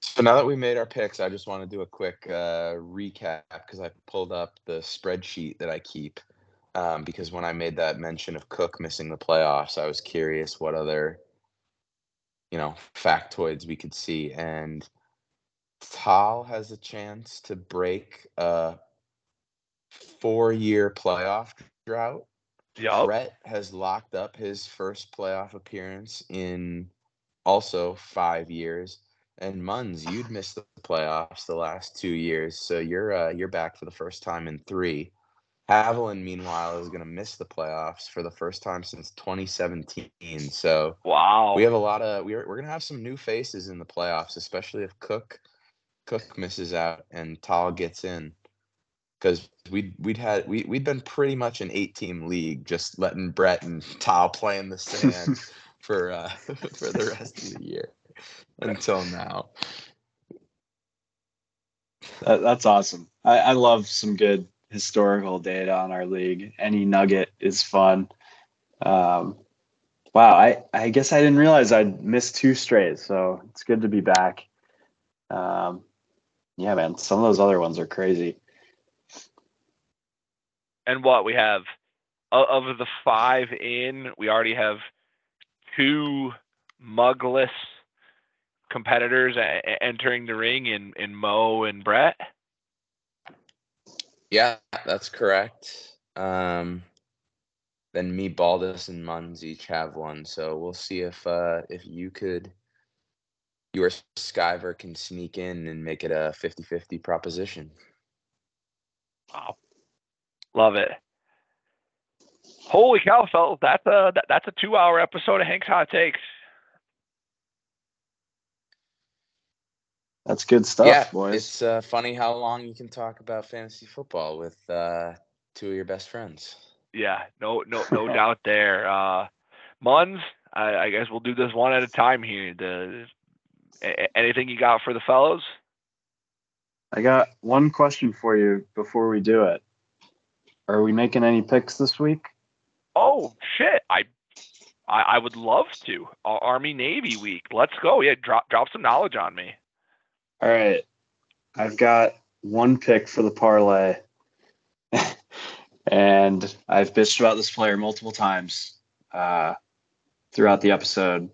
so now that we made our picks, I just want to do a quick uh, recap because I pulled up the spreadsheet that I keep. Um, because when I made that mention of Cook missing the playoffs, I was curious what other, you know, factoids we could see. And Tal has a chance to break a four-year playoff drought. Yep. Brett has locked up his first playoff appearance in also five years. And Muns, you'd missed the playoffs the last two years, so you're uh, you're back for the first time in three. Haviland, meanwhile, is going to miss the playoffs for the first time since 2017. So wow, we have a lot of we're we're going to have some new faces in the playoffs, especially if Cook Cook misses out and Tal gets in because we'd we'd had we we'd been pretty much an eight team league, just letting Brett and Tal play in the sand for uh, for the rest of the year until now. That, that's awesome. I, I love some good historical data on our league. Any nugget is fun. Um, wow, I, I guess I didn't realize I'd missed two straight, so it's good to be back. Um, yeah, man, some of those other ones are crazy and what we have of the five in, we already have two mugless competitors a- entering the ring in in Mo and Brett. Yeah, that's correct. Um, then me, Baldus, and Muns each have one. So we'll see if uh, if you could, your Skyver can sneak in and make it a 50-50 proposition. Wow. Love it. Holy cow, fellas! That's a that, that's a two-hour episode of Hank's Hot Takes. That's good stuff, yeah, boys. It's uh, funny how long you can talk about fantasy football with uh, two of your best friends. Yeah, no, no, no doubt there. Uh, Muns, I, I, guess we'll do this one at a time here. The, anything you got for the fellows? I got one question for you before we do it. Are we making any picks this week? Oh shit! I I, I would love to. Army Navy week. Let's go. Yeah, drop drop some knowledge on me. All right. I've got one pick for the parlay. and I've bitched about this player multiple times uh, throughout the episode.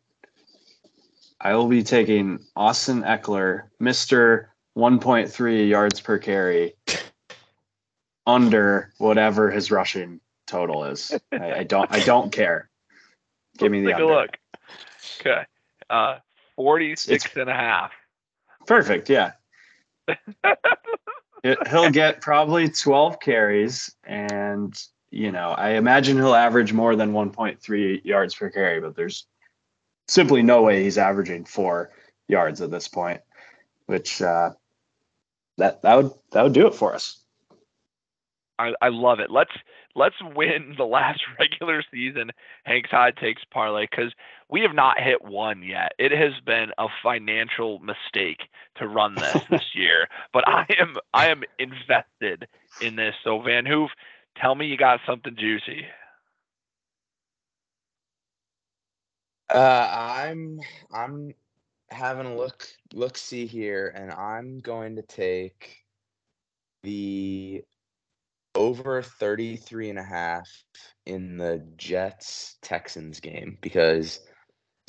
I will be taking Austin Ekeler, Mr. 1.3 yards per carry under whatever his rushing total is. I, I don't I don't care. Give me the take under. a look. Okay. Uh 46 it's, and a half. Perfect, yeah. he'll get probably 12 carries and you know, I imagine he'll average more than 1.3 yards per carry, but there's simply no way he's averaging 4 yards at this point, which uh that that would that would do it for us. I, I love it. Let's let's win the last regular season Hank's Hot Takes parlay because we have not hit one yet. It has been a financial mistake to run this this year, but I am I am invested in this. So Van Hoof, tell me you got something juicy. Uh, I'm I'm having a look look see here, and I'm going to take the over 33 and a half in the Jets Texans game because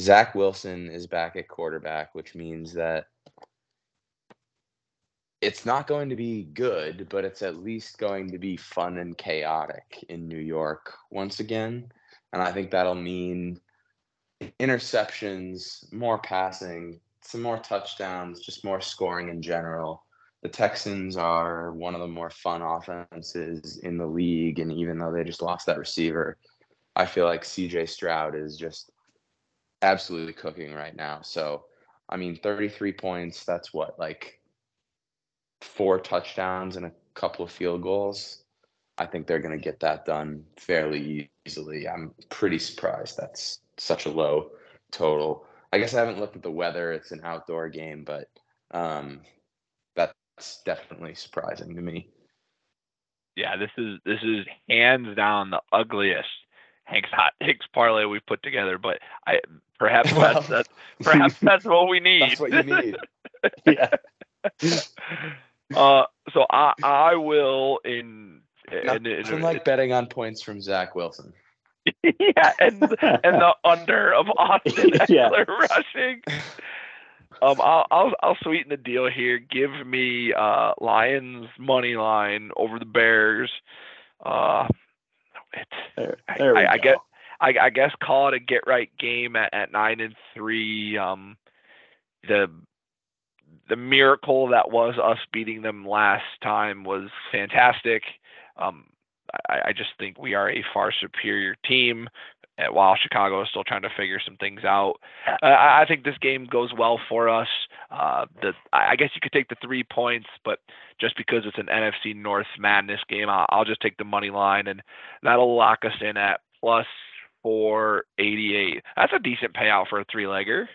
Zach Wilson is back at quarterback, which means that it's not going to be good, but it's at least going to be fun and chaotic in New York once again. And I think that'll mean interceptions, more passing, some more touchdowns, just more scoring in general. The Texans are one of the more fun offenses in the league. And even though they just lost that receiver, I feel like CJ Stroud is just absolutely cooking right now. So, I mean, 33 points, that's what, like four touchdowns and a couple of field goals. I think they're going to get that done fairly easily. I'm pretty surprised that's such a low total. I guess I haven't looked at the weather. It's an outdoor game, but um, that's definitely surprising to me. Yeah, this is this is hands down the ugliest Hank's hot takes parlay we've put together, but I perhaps well, that's, that's perhaps that's what we need. That's what you need. yeah. uh, so I I will in and, like betting on points from Zach Wilson. yeah, and and the under of Austin yeah. rushing. Um, I'll, I'll I'll sweeten the deal here. Give me uh Lions money line over the Bears. Uh, it's there, I, I, I get I, I guess call it a get right game at, at nine and three. Um, the the miracle that was us beating them last time was fantastic. Um, I, I just think we are a far superior team while Chicago is still trying to figure some things out. Uh, I think this game goes well for us. Uh, the I guess you could take the three points, but just because it's an NFC North madness game, I'll, I'll just take the money line, and that'll lock us in at plus four eighty eight. That's a decent payout for a three legger.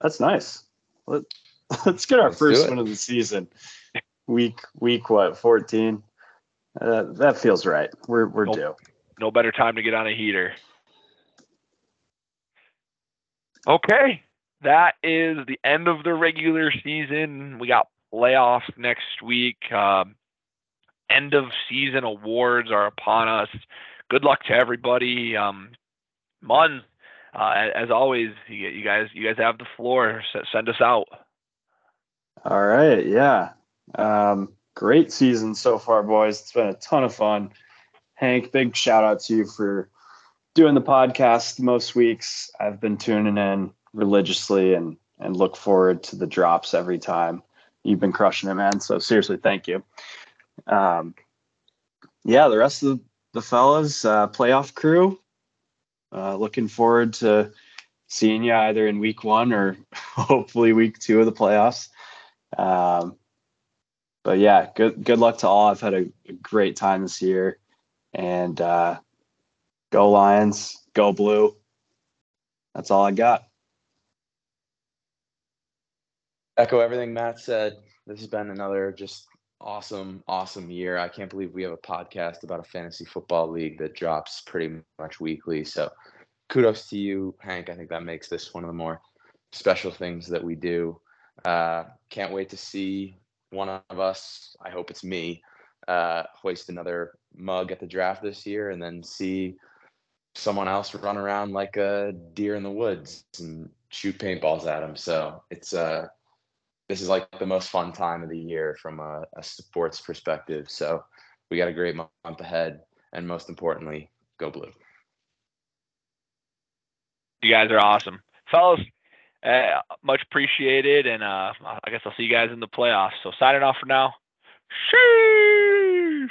That's nice. Let, us get our let's first one of the season. Week week what fourteen? Uh, that feels right. We're we're nope. due no better time to get on a heater. Okay, that is the end of the regular season. We got playoffs next week. Um, end of season awards are upon us. Good luck to everybody. Um, Mun, uh, as always, you, guys, you guys have the floor. send us out. All right, yeah. Um, great season so far, boys. It's been a ton of fun. Hank, big shout out to you for doing the podcast most weeks. I've been tuning in religiously and and look forward to the drops every time. You've been crushing it, man. So seriously, thank you. Um, yeah, the rest of the fellas, uh, playoff crew, uh, looking forward to seeing you either in week one or hopefully week two of the playoffs. Um, but yeah, good good luck to all. I've had a, a great time this year. And uh, go Lions, go blue. That's all I got. Echo everything Matt said. This has been another just awesome, awesome year. I can't believe we have a podcast about a fantasy football league that drops pretty much weekly. So kudos to you, Hank. I think that makes this one of the more special things that we do. Uh, can't wait to see one of us. I hope it's me uh, hoist another mug at the draft this year and then see someone else run around like a deer in the woods and shoot paintballs at them. So it's uh this is like the most fun time of the year from a, a sports perspective. So we got a great month ahead, and most importantly, go blue. You guys are awesome, fellas. Uh, much appreciated, and uh, I guess I'll see you guys in the playoffs. So signing off for now. Sheesh.